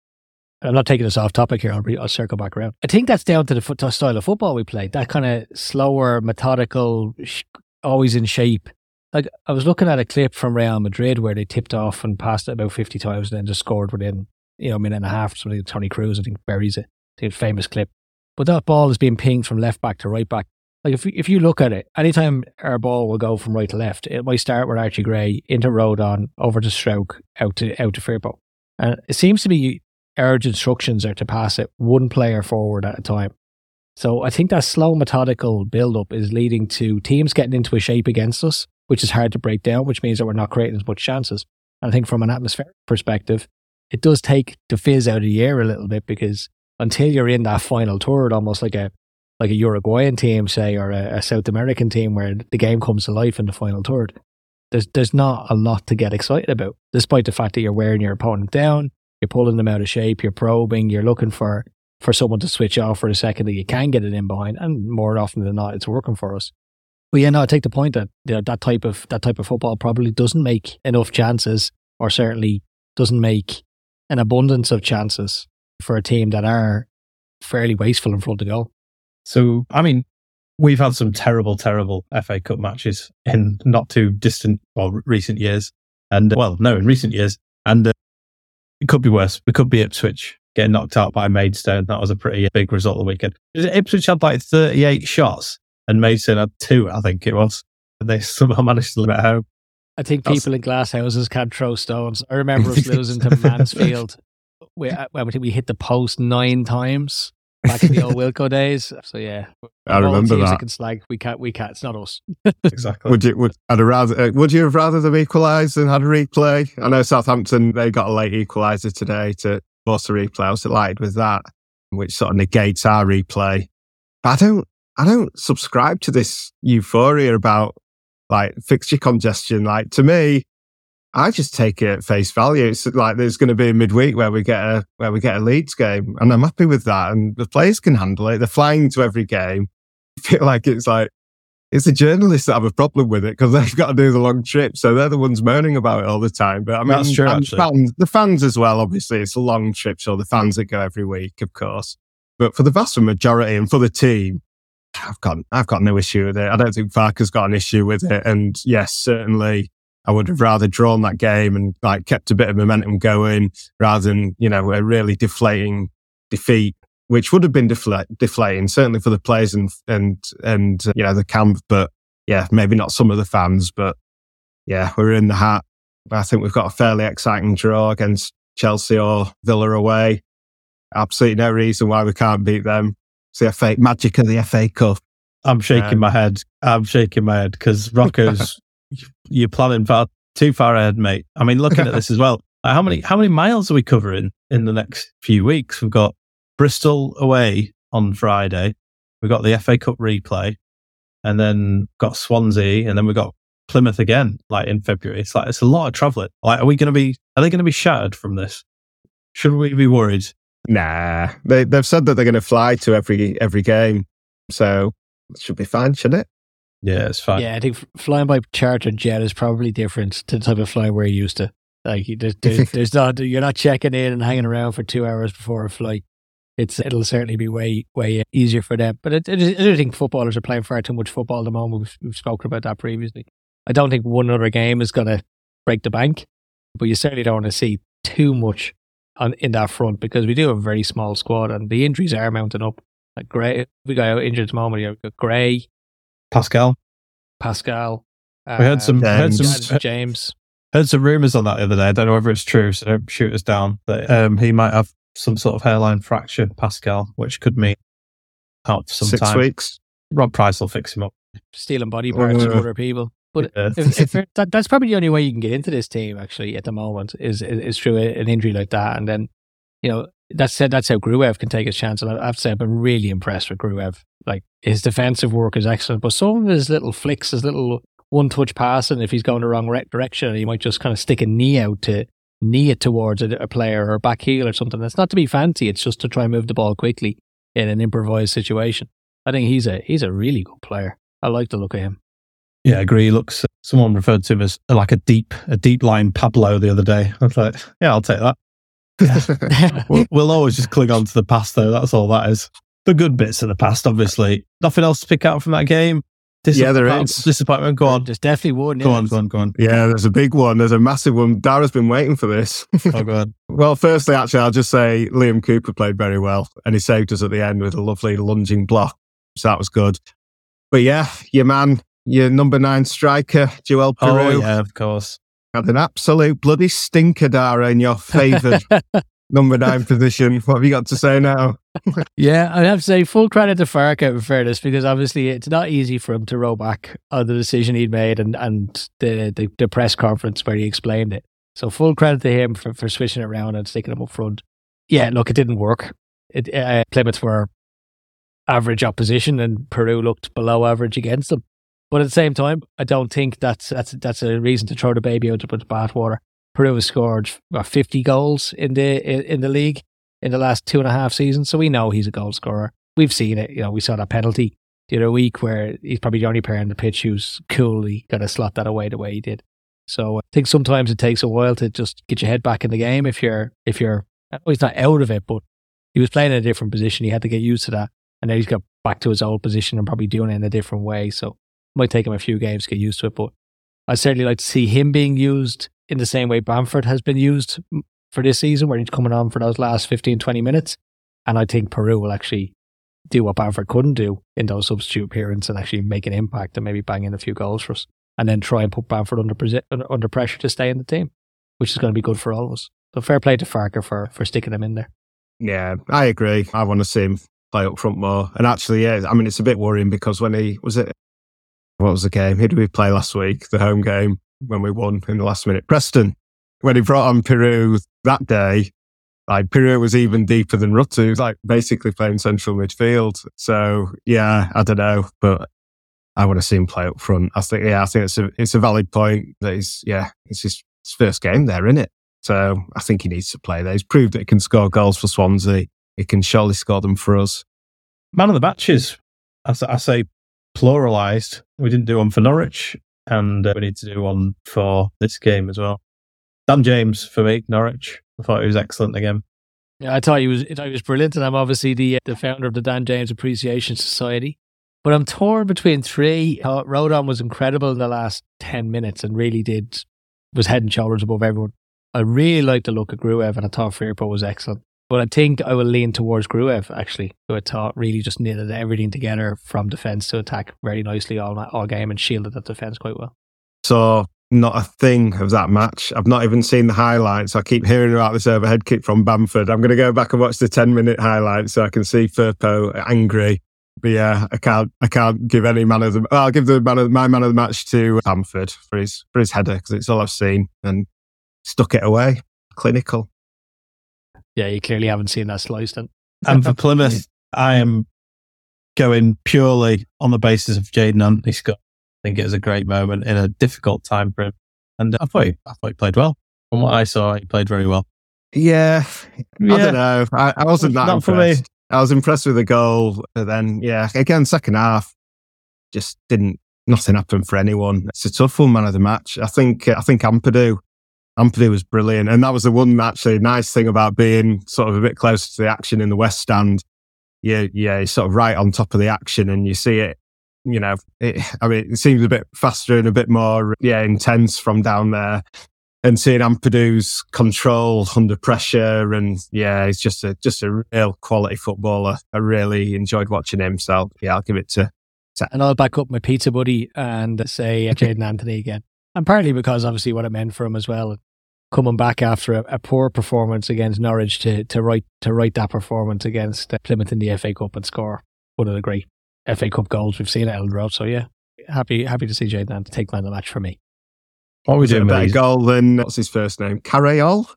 I'm not taking this off topic here. I'll, re, I'll circle back around. I think that's down to the fo- style of football we played. That kind of slower, methodical, sh- always in shape. Like I was looking at a clip from Real Madrid where they tipped off and passed it about 50 times and then just scored within you know a minute and a half. Something Toni Kroos I think buries it. It's famous clip. But that ball is being pinged from left back to right back. Like if if you look at it, anytime our ball will go from right to left, it might start with Archie Gray into Rodon over to Struijk out to out to Firpo. And it seems to be our instructions are to pass it one player forward at a time. So I think that slow, methodical build up is leading to teams getting into a shape against us, which is hard to break down, which means that we're not creating as much chances. And I think from an atmospheric perspective, it does take the fizz out of the air a little bit because until you're in that final third, almost like a like a Uruguayan team, say, or a, a South American team where the game comes to life in the final third, there's there's not a lot to get excited about, despite the fact that you're wearing your opponent down, you're pulling them out of shape, you're probing, you're looking for for someone to switch off for a second that you can get it in behind, and more often than not, it's working for us. But yeah, no, I take the point that you know, that type of that type of football probably doesn't make enough chances, or certainly doesn't make an abundance of chances for a team that are fairly wasteful in front of goal. So, I mean, we've had some terrible, terrible FA Cup matches in not too distant or recent years. And, uh, well, no, in recent years. And uh, it could be worse. It could be Ipswich getting knocked out by Maidstone. That was a pretty big result of the weekend. Ipswich had like 38 shots and Maidstone had two, I think it was. And they somehow managed to live at home. I think people in glass houses can't throw stones. I remember us losing to Mansfield. We, uh, I think we hit the post nine times back in the old Wilco days. So yeah, I Of all remember teams that. Can slag. We can't. We can't. It's not us. Exactly. Would you would I'd have rather uh, would you have rather them equalised than had a replay? I know Southampton they got a late equaliser today to force a replay. I was delighted with that, which sort of negates our replay. But I don't I don't subscribe to this euphoria about like fixture congestion. Like to me, I just take it at face value. It's like there's going to be a midweek where we get a where we get a Leeds game, and I'm happy with that. And the players can handle it. They're flying to every game. I feel like it's like it's the journalists that have a problem with it because they've got to do the long trip, so they're the ones moaning about it all the time. But I mean, That's true, and. Fans, the fans as well. Obviously, it's a long trip, so the fans that go every week, of course. But for the vast majority and for the team, I've got I've got no issue with it. I don't think Farke's got an issue with it. And yes, certainly, I would have rather drawn that game and like kept a bit of momentum going rather than you know a really deflating defeat which would have been defla- deflating, certainly for the players and and and uh, you know the camp. But yeah, maybe not some of the fans. But yeah, we're in the hat. I think we've got a fairly exciting draw against Chelsea or Villa away. Absolutely no reason why we can't beat them. It's the FA magic of the FA Cup. I'm shaking Um, my head. I'm shaking my head because Rocco's, you're planning far too far ahead, mate. I mean, looking at this as well, how many how many miles are we covering in the next few weeks? We've got Bristol away on Friday. We've got the FA Cup replay, and then got Swansea, and then we've got Plymouth again, like in February. It's like it's a lot of traveling. Like, are we going to be? Are they going to be shattered from this? Should we be worried? Nah, they they've said that they're going to fly to every every game, so it should be fine, shouldn't it? Yeah, it's fine. Yeah, I think flying by charter jet is probably different to the type of flying we're used to. Like you- there's, there's, there's not you're not checking in and hanging around for two hours before a flight. It's it'll certainly be way way easier for them. But it, it I do think footballers are playing far too much football at the moment. We've, we've spoken about that previously. I don't think one other game is going to break the bank, but you certainly don't want to see too much on in that front because we do have a very small squad and the injuries are mounting up. Like Gray, we got injured at the moment. You've got Gray, Pascal. Pascal. We heard some heard James. some James. heard some rumors on that the other day. I don't know whether it's true, so don't shoot us down. That um, he might have some sort of hairline fracture, Pascal, which could mean out for some Six time. weeks. Rob Price will fix him up. stealing body parts from Uh, other people. But Yeah. if, if it- that, that's probably the only way you can get into this team actually at the moment is is, is through a- an injury like that, and then you know that's said that's how Gruev can take his chance. And I have to say I've been really impressed with Gruev. Like his defensive work is excellent, but some of his little flicks, his little one touch passing, if he's going the wrong re- direction, he might just kind of stick a knee out to knee it towards a, a player or back heel or something. That's not to be fancy. It's just to try and move the ball quickly in an improvised situation. I think he's a he's a really good player. I like the look of him. Yeah, I agree. He looks. Someone referred to him as like a deep, a deep line Pablo the other day. I was like, yeah, I'll take that. We'll, we'll always just cling on to the past, though. That's all that is. The good bits of the past, obviously. Nothing else to pick out from that game. Yeah, there Disappoint- is. Disappointment. Go on. There's definitely one. Go yeah. on. Go on. Go on. yeah, there's a big one. There's a massive one. Darragh's been waiting for this. Oh, go on. Well, firstly, actually, I'll just say Liam Cooper played very well and he saved us at the end with a lovely lunging block. So that was good. But yeah, your man, your number nine striker, Joel Piroe. Oh, yeah, of course. Had an absolute bloody stinker, Darragh, in your favoured number nine position. What have you got to say now? Yeah, I have to say full credit to Farke in fairness because obviously it's not easy for him to roll back on the decision he'd made and, and the, the the press conference where he explained it. So full credit to him for, for switching it around and sticking him up front. Yeah, look, it didn't work. It, uh, Plymouth were average opposition and Piroe looked below average against them. But at the same time, I don't think that's that's that's a reason to throw the baby out with the bathwater. Piroe has scored 50 goals in the in, the league in the last two and a half seasons, so we know he's a goal scorer. We've seen it. You know, we saw that penalty the other week where he's probably the only player on the pitch who's coolly going to slot that away the way he did. So I think sometimes it takes a while to just get your head back in the game if you're if you're well, he's not out of it, but he was playing in a different position. He had to get used to that, and then he's got back to his old position and probably doing it in a different way. So might take him a few games to get used to it, but I certainly like to see him being used in the same way Bamford has been used for this season, where he's coming on for those last 15, 20 minutes. And I think Piroe will actually do what Bamford couldn't do in those substitute appearances and actually make an impact and maybe bang in a few goals for us. And then try and put Bamford under, under pressure to stay in the team, which is going to be good for all of us. So fair play to Farke for, for sticking him in there. Yeah, I agree. I want to see him play up front more. And actually, yeah, I mean, it's a bit worrying because when he was it, what was the game? Who did we play last week? The home game when we won in the last minute. Preston. When he brought on Piroe that day, like Piroe was even deeper than Rutter. He was like basically playing central midfield. So yeah, I don't know, but I want to see him play up front. I think, yeah, I think it's a it's a valid point that he's yeah, it's his, his first game there, isn't it? So I think he needs to play there. He's proved that he can score goals for Swansea. He can surely score them for us. Man of the matches. I say, I say pluralized. We didn't do one for Norwich, and uh, we need to do one for this game as well. Dan James for me, Norwich. I thought he was excellent again. Yeah, I thought he was. I thought he was brilliant, and I'm obviously the the founder of the Dan James Appreciation Society. But I'm torn between three. I Rodon was incredible in the last ten minutes, and really did was head and shoulders above everyone. I really liked the look of Gruev, and I thought Firpo was excellent. But I think I will lean towards Gruev actually, who I thought really just knitted everything together from defense to attack very nicely all all game and shielded that defense quite well. So not a thing of that match. I've not even seen the highlights. I keep hearing about this overhead kick from Bamford. I'm going to go back and watch the 10 minute highlights so I can see Firpo angry. But yeah, I can't. I can't give any man of the. I'll give the man of my man of the match to Bamford for his for his header because it's all I've seen and stuck it away. Clinical. Yeah, you clearly haven't seen that sliced in. And for Plymouth, I am going purely on the basis of Jaidon Anthony Scott. I think it was a great moment in a difficult time for him. And I thought he, I thought he played well. From what I saw, he played very well. Yeah, I don't know. I, I wasn't that Not for me. impressed. I was impressed with the goal, but then yeah, again, second half just didn't. Nothing happened for anyone. It's a tough one, man of the match. I think. I think Ampadu. Ampadu was brilliant, and that was the one actually nice thing about being sort of a bit closer to the action in the West Stand. Yeah, yeah, it's sort of right on top of the action, and you see it. You know, it, I mean, it seems a bit faster and a bit more, yeah, intense from down there and seeing Ampadu's control under pressure, and yeah, he's just a just a real quality footballer. I really enjoyed watching him. So yeah, I'll give it to. And I'll back up my pizza buddy and say Jaidon Anthony again. And partly because obviously what it meant for him as well. Coming back after a, a poor performance against Norwich to to write to write that performance against uh, Plymouth in the FA Cup and score one of the great FA Cup goals we've seen at Elland Road. So yeah, happy happy to see Jaidon Anthony take man of the match for me. What are we Was it a doing? better goal than what's his first name? Carayol.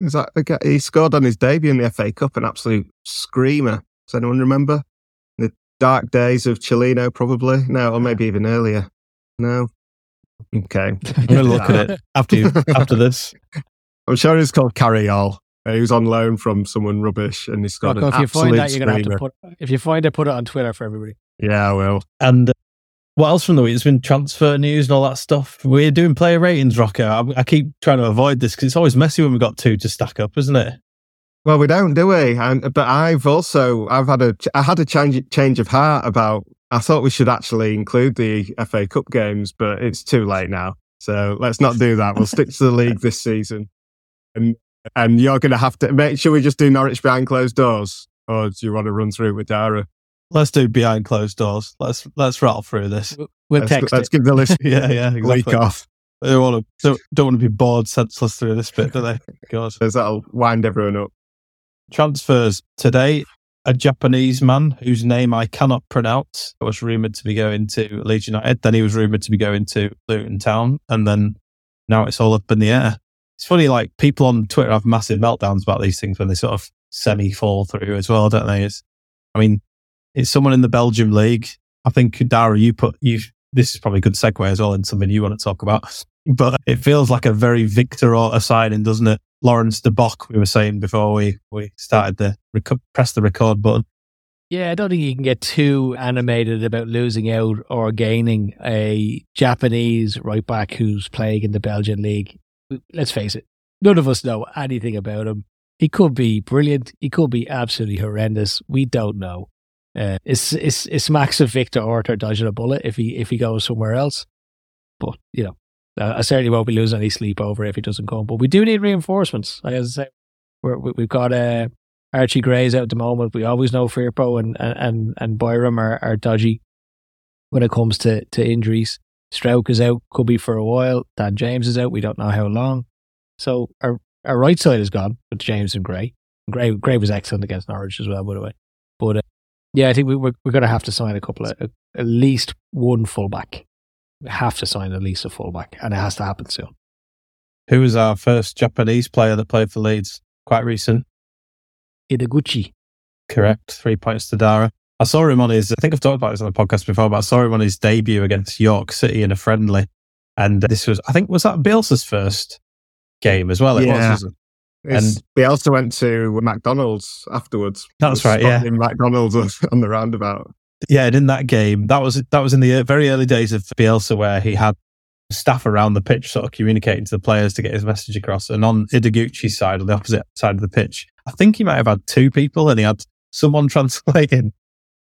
Is that the guy? He scored on his debut in the FA Cup, an absolute screamer. Does anyone remember the dark days of Cellino? Probably no, or maybe even earlier. No. Okay, I'm going to look at it after you, after this. I'm sure it's called Carayol. Uh, He was on loan from someone rubbish, and he scored Rocco, an if you find that, you're gonna have to put. If you find it, put it on Twitter for everybody. Yeah, I will. And uh, what else from the week? It's been transfer news and all that stuff. We're doing player ratings, Rocco. I, I keep trying to avoid this because it's always messy when we've got two to stack up, isn't it? Well, we don't, do we? And but I've also I've had a I had a change change of heart about. I thought we should actually include the FA Cup games, but it's too late now. So let's not do that. We'll stick to the league this season. And and you're going to have to make sure we just do Norwich behind closed doors, or do you want to run through it with Darragh? Let's do behind closed doors. Let's let's rattle through this. We'll let's, text let's it. give the list Yeah, yeah, a exactly. week off, They don't want to don't, don't want to be bored senseless through this bit, do they? God. because that'll wind everyone up. Transfers today. A Japanese man whose name I cannot pronounce was rumored to be going to Leeds United. Then he was rumored to be going to Luton Town, and then now it's all up in the air. It's funny, like people on Twitter have massive meltdowns about these things when they sort of semi fall through as well, don't they? It's, I mean, it's someone in the Belgium league. I think Darragh, you put you. This is probably a good segue as well into something you want to talk about. But it feels like a very Victor Orta signing, doesn't it? Laurens De Bock, we were saying before we, we started the rec- press the record button. Yeah, I don't think you can get too animated about losing out or gaining a Japanese right back who's playing in the Belgian league. Let's face it, none of us know anything about him. He could be brilliant. He could be absolutely horrendous. We don't know. Uh, it's, it's, it smacks of Victor Orta dodging a bullet if he if he goes somewhere else. But you know, I certainly won't be losing any sleep over if he doesn't come. But we do need reinforcements. Like as I say, we- we've got uh, Archie Gray's out at the moment. We always know Firpo and and and Byram are, are dodgy when it comes to, to injuries. Struijk is out, could be for a while. Dan James is out. We don't know how long. So our our right side is gone with James and Gray. Gray Gray was excellent against Norwich as well, by the way. But uh, yeah, I think we, we're we're going to have to sign a couple of at least one fullback. We have to sign at least a fullback, and it has to happen soon. Who was our first Japanese player that played for Leeds? Quite recent. Ideguchi. Correct. Three points to Darragh. I saw him on his, I think I've talked about this on the podcast before, but I saw him on his debut against York City in a friendly. And this was, I think, was that Bielsa's first game as well? It Yeah. was, wasn't It's- And- they also went to McDonald's afterwards. That's right, yeah. In McDonald's on the roundabout. Yeah, and in that game, that was that was in the uh, very early days of Bielsa, where he had staff around the pitch sort of communicating to the players to get his message across. And on Ideguchi's side, on the opposite side of the pitch, I think he might have had two people, and he had someone translating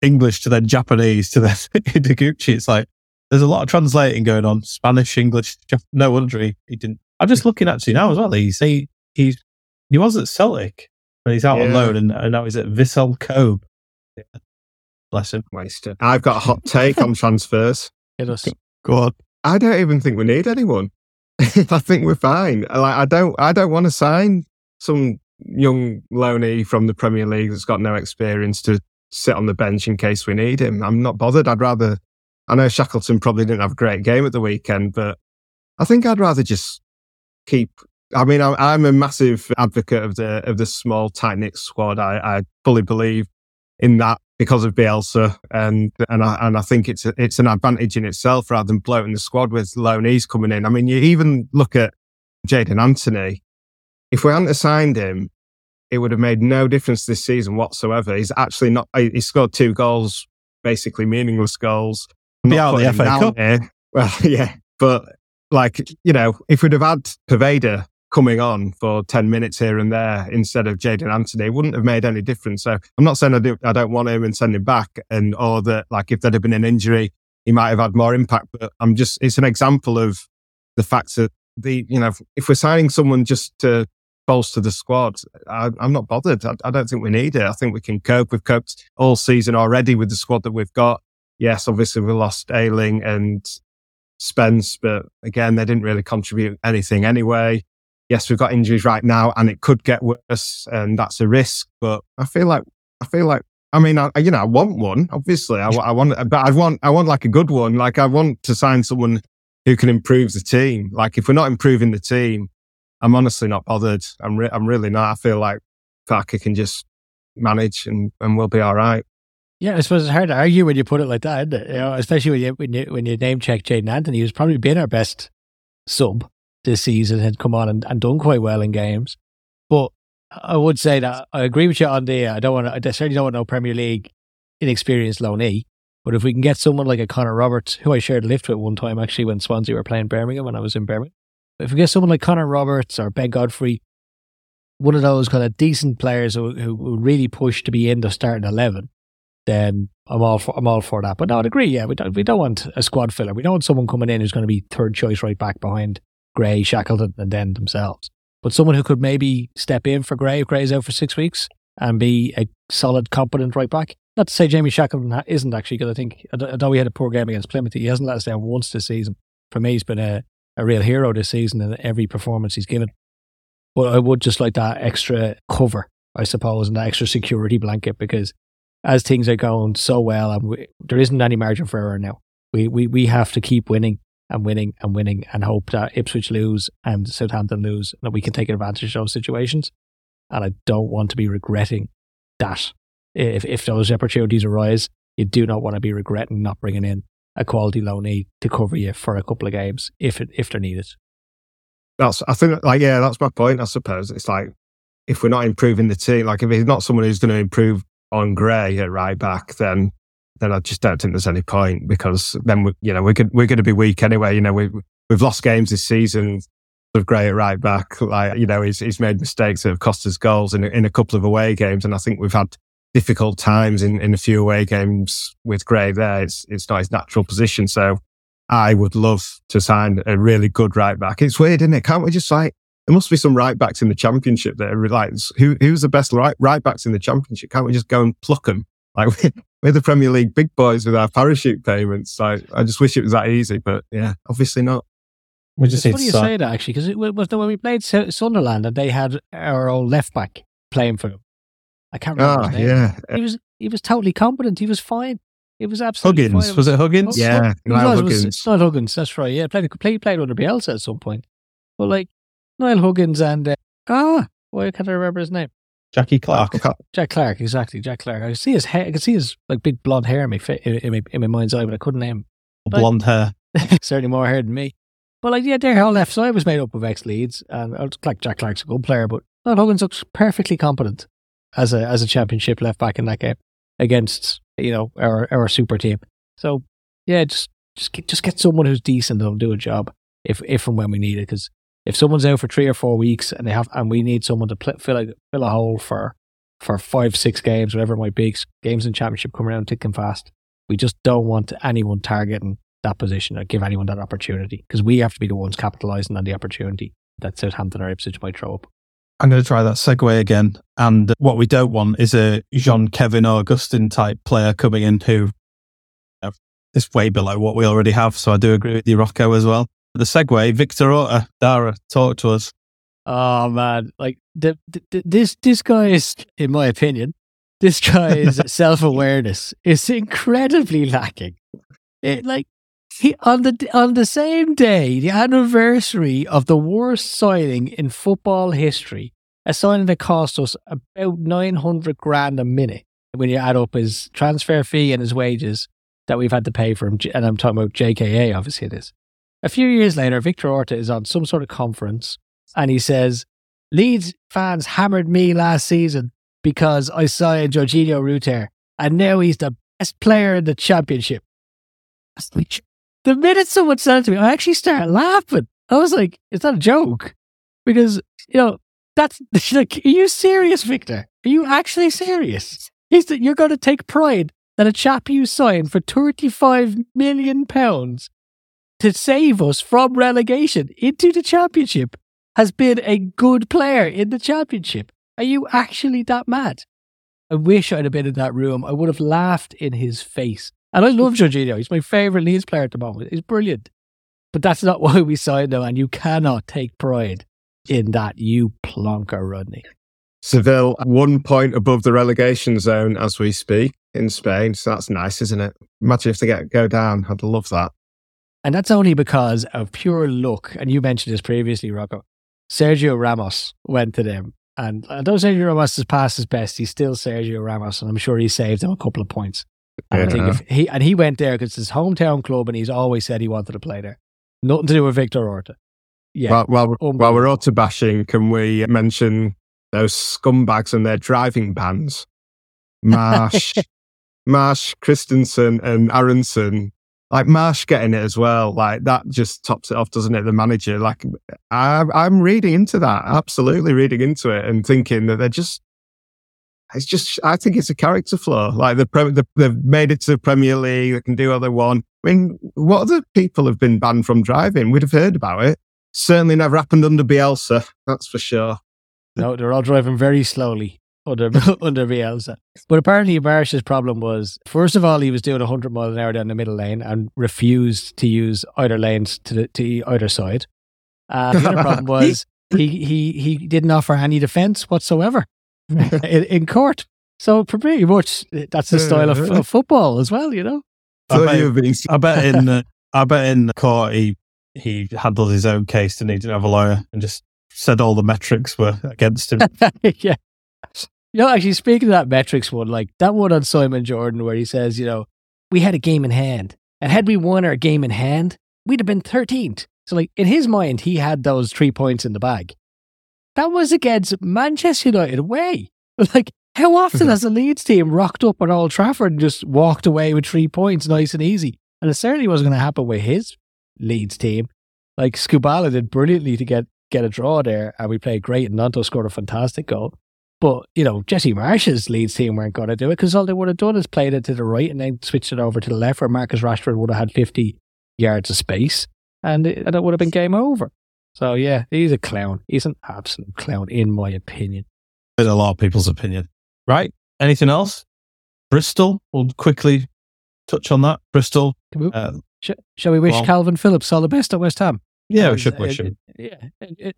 English to then Japanese to then Ideguchi. It's like there's a lot of translating going on, Spanish, English. No wonder he, he didn't. I'm just looking actually now as well. He's he he's he was at Celtic, but he's out on loan, and, and now he's at Vissel Kobe. Yeah. Bless him. Wasted. I've got a hot take on transfers. Hit us. Go on. I don't even think we need anyone. I think we're fine. Like I don't I don't want to sign some young loanee from the Premier League that's got no experience to sit on the bench in case we need him. I'm not bothered. I'd rather I know Shackleton probably didn't have a great game at the weekend, but I think I'd rather just keep I mean, I'm, I'm a massive advocate of the of the small, tight knit squad. I, I fully believe in that because of Bielsa, and and I and I think it's a, it's an advantage in itself rather than bloating the squad with loanees coming in. I mean, you even look at Jaidon Anthony. If we hadn't signed him, it would have made no difference this season whatsoever. He's actually not. He scored two goals, basically meaningless goals. Be not out the FA Cup. here. Well, yeah, but like you know, if we'd have had Poveda coming on for 10 minutes here and there instead of Jaidon Anthony, wouldn't have made any difference. So I'm not saying I, do, I don't want him and send him back and, or that like if there'd have been an injury, he might have had more impact, but I'm just, it's an example of the fact that the, you know, if we're signing someone just to bolster the squad, I, I'm not bothered. I, I don't think we need it. I think we can cope. We've coped all season already with the squad that we've got. Yes, obviously we lost Ayling and Spence, but again, they didn't really contribute anything anyway yes, we've got injuries right now and it could get worse and that's a risk. But I feel like, I feel like, I mean, I, you know, I want one, obviously. I, I want, but I want, I want like a good one. Like I want to sign someone who can improve the team. Like if we're not improving the team, I'm honestly not bothered. I'm, re- I'm really not. I feel like Farke can just manage and, and we'll be all right. Yeah, I suppose it's hard to argue when you put it like that? You know, especially when you when you when you name check Jaidon Anthony, who's probably been our best sub this season, had come on and, and done quite well in games. But I would say that I agree with you on the. I don't want. I certainly don't want no Premier League inexperienced loanee. But if we can get someone like a Connor Roberts, who I shared a lift with one time actually when Swansea were playing Birmingham when I was in Birmingham, if we get someone like Connor Roberts or Ben Godfrey, one of those kind of decent players who, who, really push to be in the starting eleven, then I'm all for I'm all for that. But no, I'd agree. Yeah, we don't we don't want a squad filler. We don't want someone coming in who's going to be third choice right back behind Gray, Shackleton, and then themselves. But someone who could maybe step in for Gray if Gray's out for six weeks and be a solid, competent right back. Not to say Jamie Shackleton isn't actually, because I think although he had a poor game against Plymouth, he hasn't let us down once this season. For me, he's been a, a real hero this season in every performance he's given. But I would just like that extra cover, I suppose, and that extra security blanket because as things are going so well, and we, there isn't any margin for error now. We, we we have to keep winning and winning and winning and hope that Ipswich lose and Southampton lose, and that we can take advantage of those situations. And I don't want to be regretting that. If if those opportunities arise, you do not want to be regretting not bringing in a quality loanee to cover you for a couple of games if it, if they're needed. That's, I think, like, yeah, that's my point, I suppose. It's like, if we're not improving the team, like if he's not someone who's going to improve on Gray at right back, then then I just don't think there's any point because then we, you know we're we're going to be weak anyway. You know we we've lost games this season of Gray at right back. Like you know he's he's made mistakes that have cost us goals in in a couple of away games, and I think we've had difficult times in, in a few away games with Gray. There, it's it's not his natural position. So I would love to sign a really good right back. It's weird, isn't it? Can't we just like there must be some right backs in the championship that are like who who's the best right right backs in the championship? Can't we just go and pluck them? Like we're the Premier League big boys with our parachute payments. Like I just wish it was that easy, but yeah, obviously not. We just It's need funny to you say that actually, because it was the, when we played Sunderland and they had our old left back playing for them. I can't remember Ah, his name. yeah, He was he was totally competent. He was fine. It was absolutely Huggins. fine. Was it Huggins? Yeah. It Niall was, it was Huggins. Niall Huggins, that's right. Yeah, played played played under Bielsa at some point. But like Niall Huggins and uh, ah, why can't I remember his name? Jackie Clarke. Jack Clarke, exactly. Jack Clarke. I could see his hair. I could see his like big blonde hair in my fa- in, in, my, in my mind's eye, but I couldn't name. Like- Blonde hair. Certainly more hair than me. But like, yeah, their whole left side was made up of ex Leeds, and uh, like Jack Clarke's a good player, but Niall Huggins looks perfectly competent as a as a championship left back in that game against you know our our super team. So yeah, just just get, just get someone who's decent and will do a job if if and when we need it. Because if someone's out for three or four weeks and they have and we need someone to pl- fill a fill a hole for for five six games, whatever it might be, games in championship come around thick and fast. We just don't want anyone targeting that position or give anyone that opportunity because we have to be the ones capitalising on the opportunity that Southampton or Ipswich might throw up. I'm going to try that segue again. And what we don't want is a Jean Kevin Augustin type player coming in who know, is way below what we already have. So I do agree with you, Rocco, as well. The segue, Victor Darragh, talk to us. Oh man, like the, the, this this is, in my opinion, this guy's self awareness is incredibly lacking. It, like he on the on the same day, the anniversary of the worst signing in football history, a signing that cost us about nine hundred grand a minute, when you add up his transfer fee and his wages that we've had to pay for him, and I'm talking about JKA, obviously it is. A few years later, Victor Orta is on some sort of conference and he says, Leeds fans hammered me last season because I signed Georginio Rutter and now he's the best player in the championship. The minute someone said it to me, I actually started laughing. I was like, it's not a joke. Because, you know, that's like, are you serious, Victor? Are you actually serious? Is that you're going to take pride that a chap you signed for 35 million pounds to save us from relegation into the championship has been a good player in the championship? Are you actually that mad? I wish I'd have been in that room. I would have laughed in his face. And I love Georginio. He's my favourite Leeds player at the moment. He's brilliant. But that's not why we signed him, and you cannot take pride in that, you plonker, Rodney. Seville, one point above the relegation zone as we speak in Spain. So that's nice, isn't it? Imagine if they get go down. I'd love that. And that's only because of pure luck. And you mentioned this previously, Rocco. Sergio Ramos went to them. And although Sergio Ramos has passed his best, he's still Sergio Ramos. And I'm sure he saved them a couple of points. And I think if he and he went there because it's his hometown club and he's always said he wanted to play there. Nothing to do with Victor Orta. Yeah. While, while, while we're Orta bashing, can we mention those scumbags and their driving bans? Marsh, Marsh, Kristensen, and Aaronson. Like Marsh getting it as well. Like that just tops it off, doesn't it? The manager. Like I, I'm reading into that, absolutely reading into it, and thinking that they're just it's just, I think it's a character flaw. Like the, the, they've made it to the Premier League, they can do what they want. I mean, what other people have been banned from driving? We'd have heard about it. Certainly never happened under Bielsa, that's for sure. No, they're all driving very slowly under under Bielsa. But apparently, Marsh's problem was first of all, he was doing 100 miles an hour down the middle lane and refused to use either lanes to the, to either side. Uh, the other problem was he, he, he didn't offer any defence whatsoever in, in, court. So pretty much that's the style of, of football as well, you know. I bet, I bet in uh, I bet in court he he handled his own case and he didn't have a lawyer and just said all the metrics were against him. yeah. You know, actually, speaking of that metrics one, like that one on Simon Jordan, where he says, you know, we had a game in hand, and had we won our game in hand, we'd have been 13th. So, like, in his mind, he had those three points in the bag. That was against Manchester United away. Like, how often mm-hmm. has the Leeds team rocked up on Old Trafford and just walked away with three points nice and easy? And it certainly wasn't going to happen with his Leeds team. Like, Skubala did brilliantly to get, get a draw there, and we played great, and Gnonto scored a fantastic goal. But, you know, Jesse Marsh's lead team weren't going to do it because all they would have done is played it to the right and then switched it over to the left where Marcus Rashford would have had 50 yards of space and it, and it would have been game over. So yeah, he's a clown. He's an absolute clown, in my opinion. In a lot of people's opinion. Right? Anything else? Bristol. We'll quickly touch on that. Bristol. Uh, Sh- shall we wish well, Kalvin Phillips all the best at West Ham? Yeah, we should wish him. Yeah.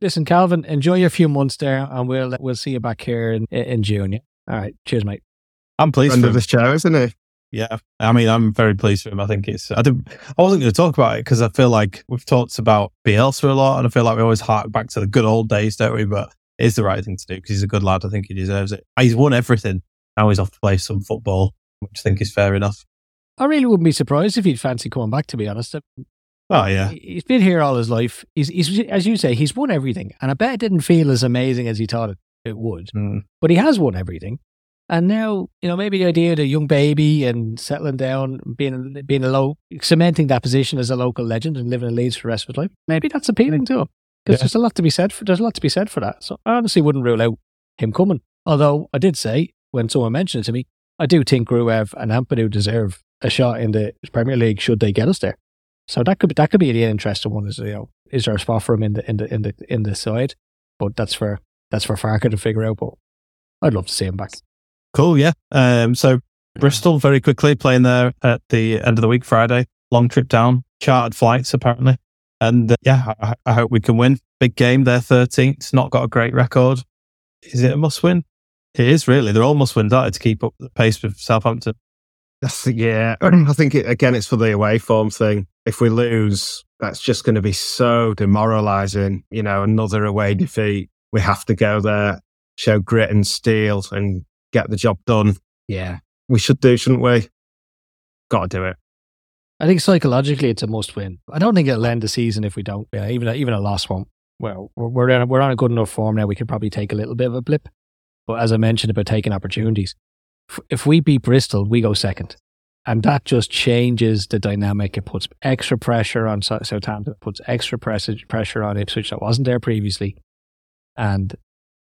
Listen, Kalvin, enjoy your few months there, and we'll we'll see you back here in, in June. Yeah? All right. Cheers, mate. I'm pleased. Friend of this chair, isn't he? Yeah, I mean, I'm very pleased with him. I think it's. I didn't. I wasn't going to talk about it because I feel like we've talked about Bielsa a lot, and I feel like we always hark back to the good old days, don't we? But it's the right thing to do because he's a good lad. I think he deserves it. He's won everything. Now he's off to play some football, which I think is fair enough. I really wouldn't be surprised if he'd fancy coming back. To be honest. Oh yeah, he's been here all his life. He's, he's as you say, he's won everything, and I bet it didn't feel as amazing as he thought it, it would. Mm. But he has won everything. And now, you know, maybe the idea of a young baby and settling down, being being a low, cementing that position as a local legend and living in Leeds for the rest of his life, maybe that's appealing to him. Because yeah. there's a lot to be said for there's a lot to be said for that. So I honestly wouldn't rule out him coming. Although I did say when someone mentioned it to me, I do think Gruev and Ampadu deserve a shot in the Premier League should they get us there. So that could be that could be the interesting one. Is you know, is there a spot for him in the in the in the in the side? But that's for that's for Farke to figure out. But I'd love to see him back. Cool, yeah. Um, so Bristol very quickly playing there at the end of the week, Friday. Long trip down, chartered flights apparently, and uh, yeah, I, I, hope we can win. Big game. They're thirteenth. Not got a great record. Is it a must win? It is really. They're all must wins, aren't they, to keep up the pace with Southampton? That's yeah. I think it, again, it's for the away form thing. If we lose, that's just going to be so demoralising. You know, another away defeat. We have to go there, show grit and steel, and get the job done. Yeah. we should do, shouldn't we? Got to do it. I think psychologically it's a must win. I don't think it'll end the season if we don't. Yeah, even a, even a loss won't. Well, we're we're on, a, we're on a good enough form now. We could probably take a little bit of a blip. But as I mentioned about taking opportunities, if we beat Bristol, we go second, and that just changes the dynamic. It puts extra pressure on Sou- Southampton. It puts extra pressure on Ipswich that wasn't there previously, and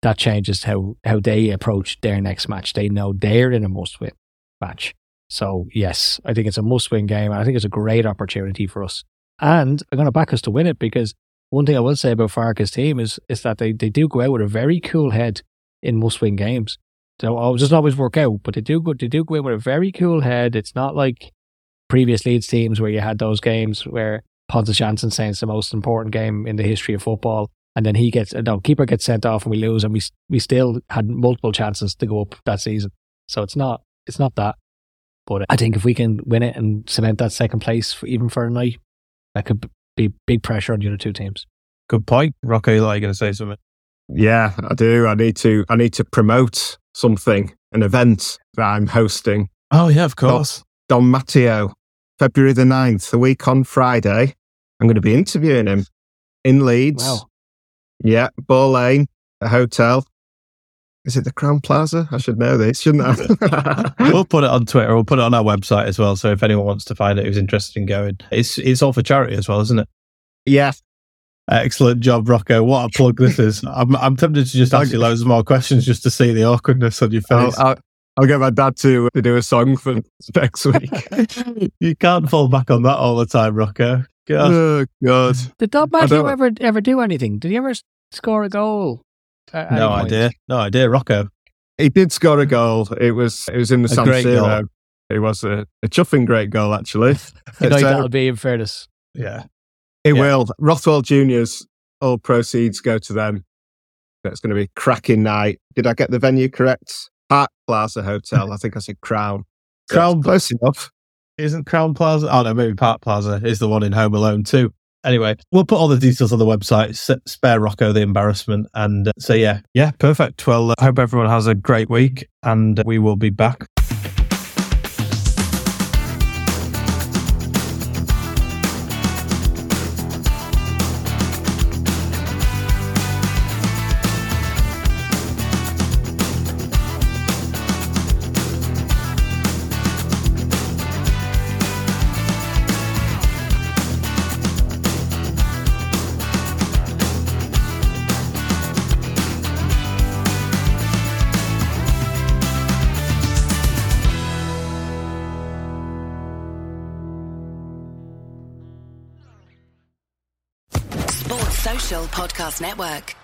that changes how how they approach their next match. They know they're in a must win match. So yes, I think it's a must win game. I think it's a great opportunity for us. And I'm going to back us to win it because one thing I will say about Farke's team is is that they, they do go out with a very cool head in must win games. They don't doesn't always work out, but they do go they do go out with a very cool head. It's not like previous Leeds teams where you had those games where Pontus Jansson saying it's the most important game in the history of football. And then he gets, no, keeper gets sent off and we lose and we, we still had multiple chances to go up that season. So it's not, it's not that. But I think if we can win it and cement that second place for, even for a night, that could be big pressure on the other two teams. Good point. Rocco, Are you going to say something? Yeah, I do. I need to. I need to promote something, an event that I'm hosting. Oh, yeah, of course. Dom Matteo, February the 9th, a week on Friday. I'm going to be interviewing him in Leeds. Wow. Yeah, Ball Lane, a hotel. Is it the Crowne Plaza? I should know this, shouldn't I? we'll put it on Twitter. We'll put it on our website as well. So if anyone wants to find it, who's interested in going, it's it's all for charity as well, isn't it? yeah, Excellent job, Rocco. What a plug this is. I'm I'm tempted to just ask you loads of more questions just to see the awkwardness on your I'll, face. I'll, I'll get my dad to, to do a song for next week. you can't fall back on that all the time, Rocco. God. oh, God. Did Dom I Matteo don't- ever ever do anything? Did he ever score a goal? at any No point? idea. No idea, Rocco. He did score a goal. It was it was in the A San Siro. It was a, a chuffing great goal, actually. I know So- uh, that'll be in fairness. Yeah. It Yeah. will. Rothwell Juniors, all proceeds go to them. That's going to be a cracking night. Did I get the venue correct? Park Plaza Hotel. I think I said Crown. Crown- it's close enough. Isn't Crowne Plaza? Oh no, maybe Park Plaza is the one in Home Alone too. Anyway, we'll put all the details on the website. Spare Rocco the embarrassment, and uh, so yeah, yeah, perfect. Well, I hope everyone has a great week, and uh, we will be back. Podcast Network.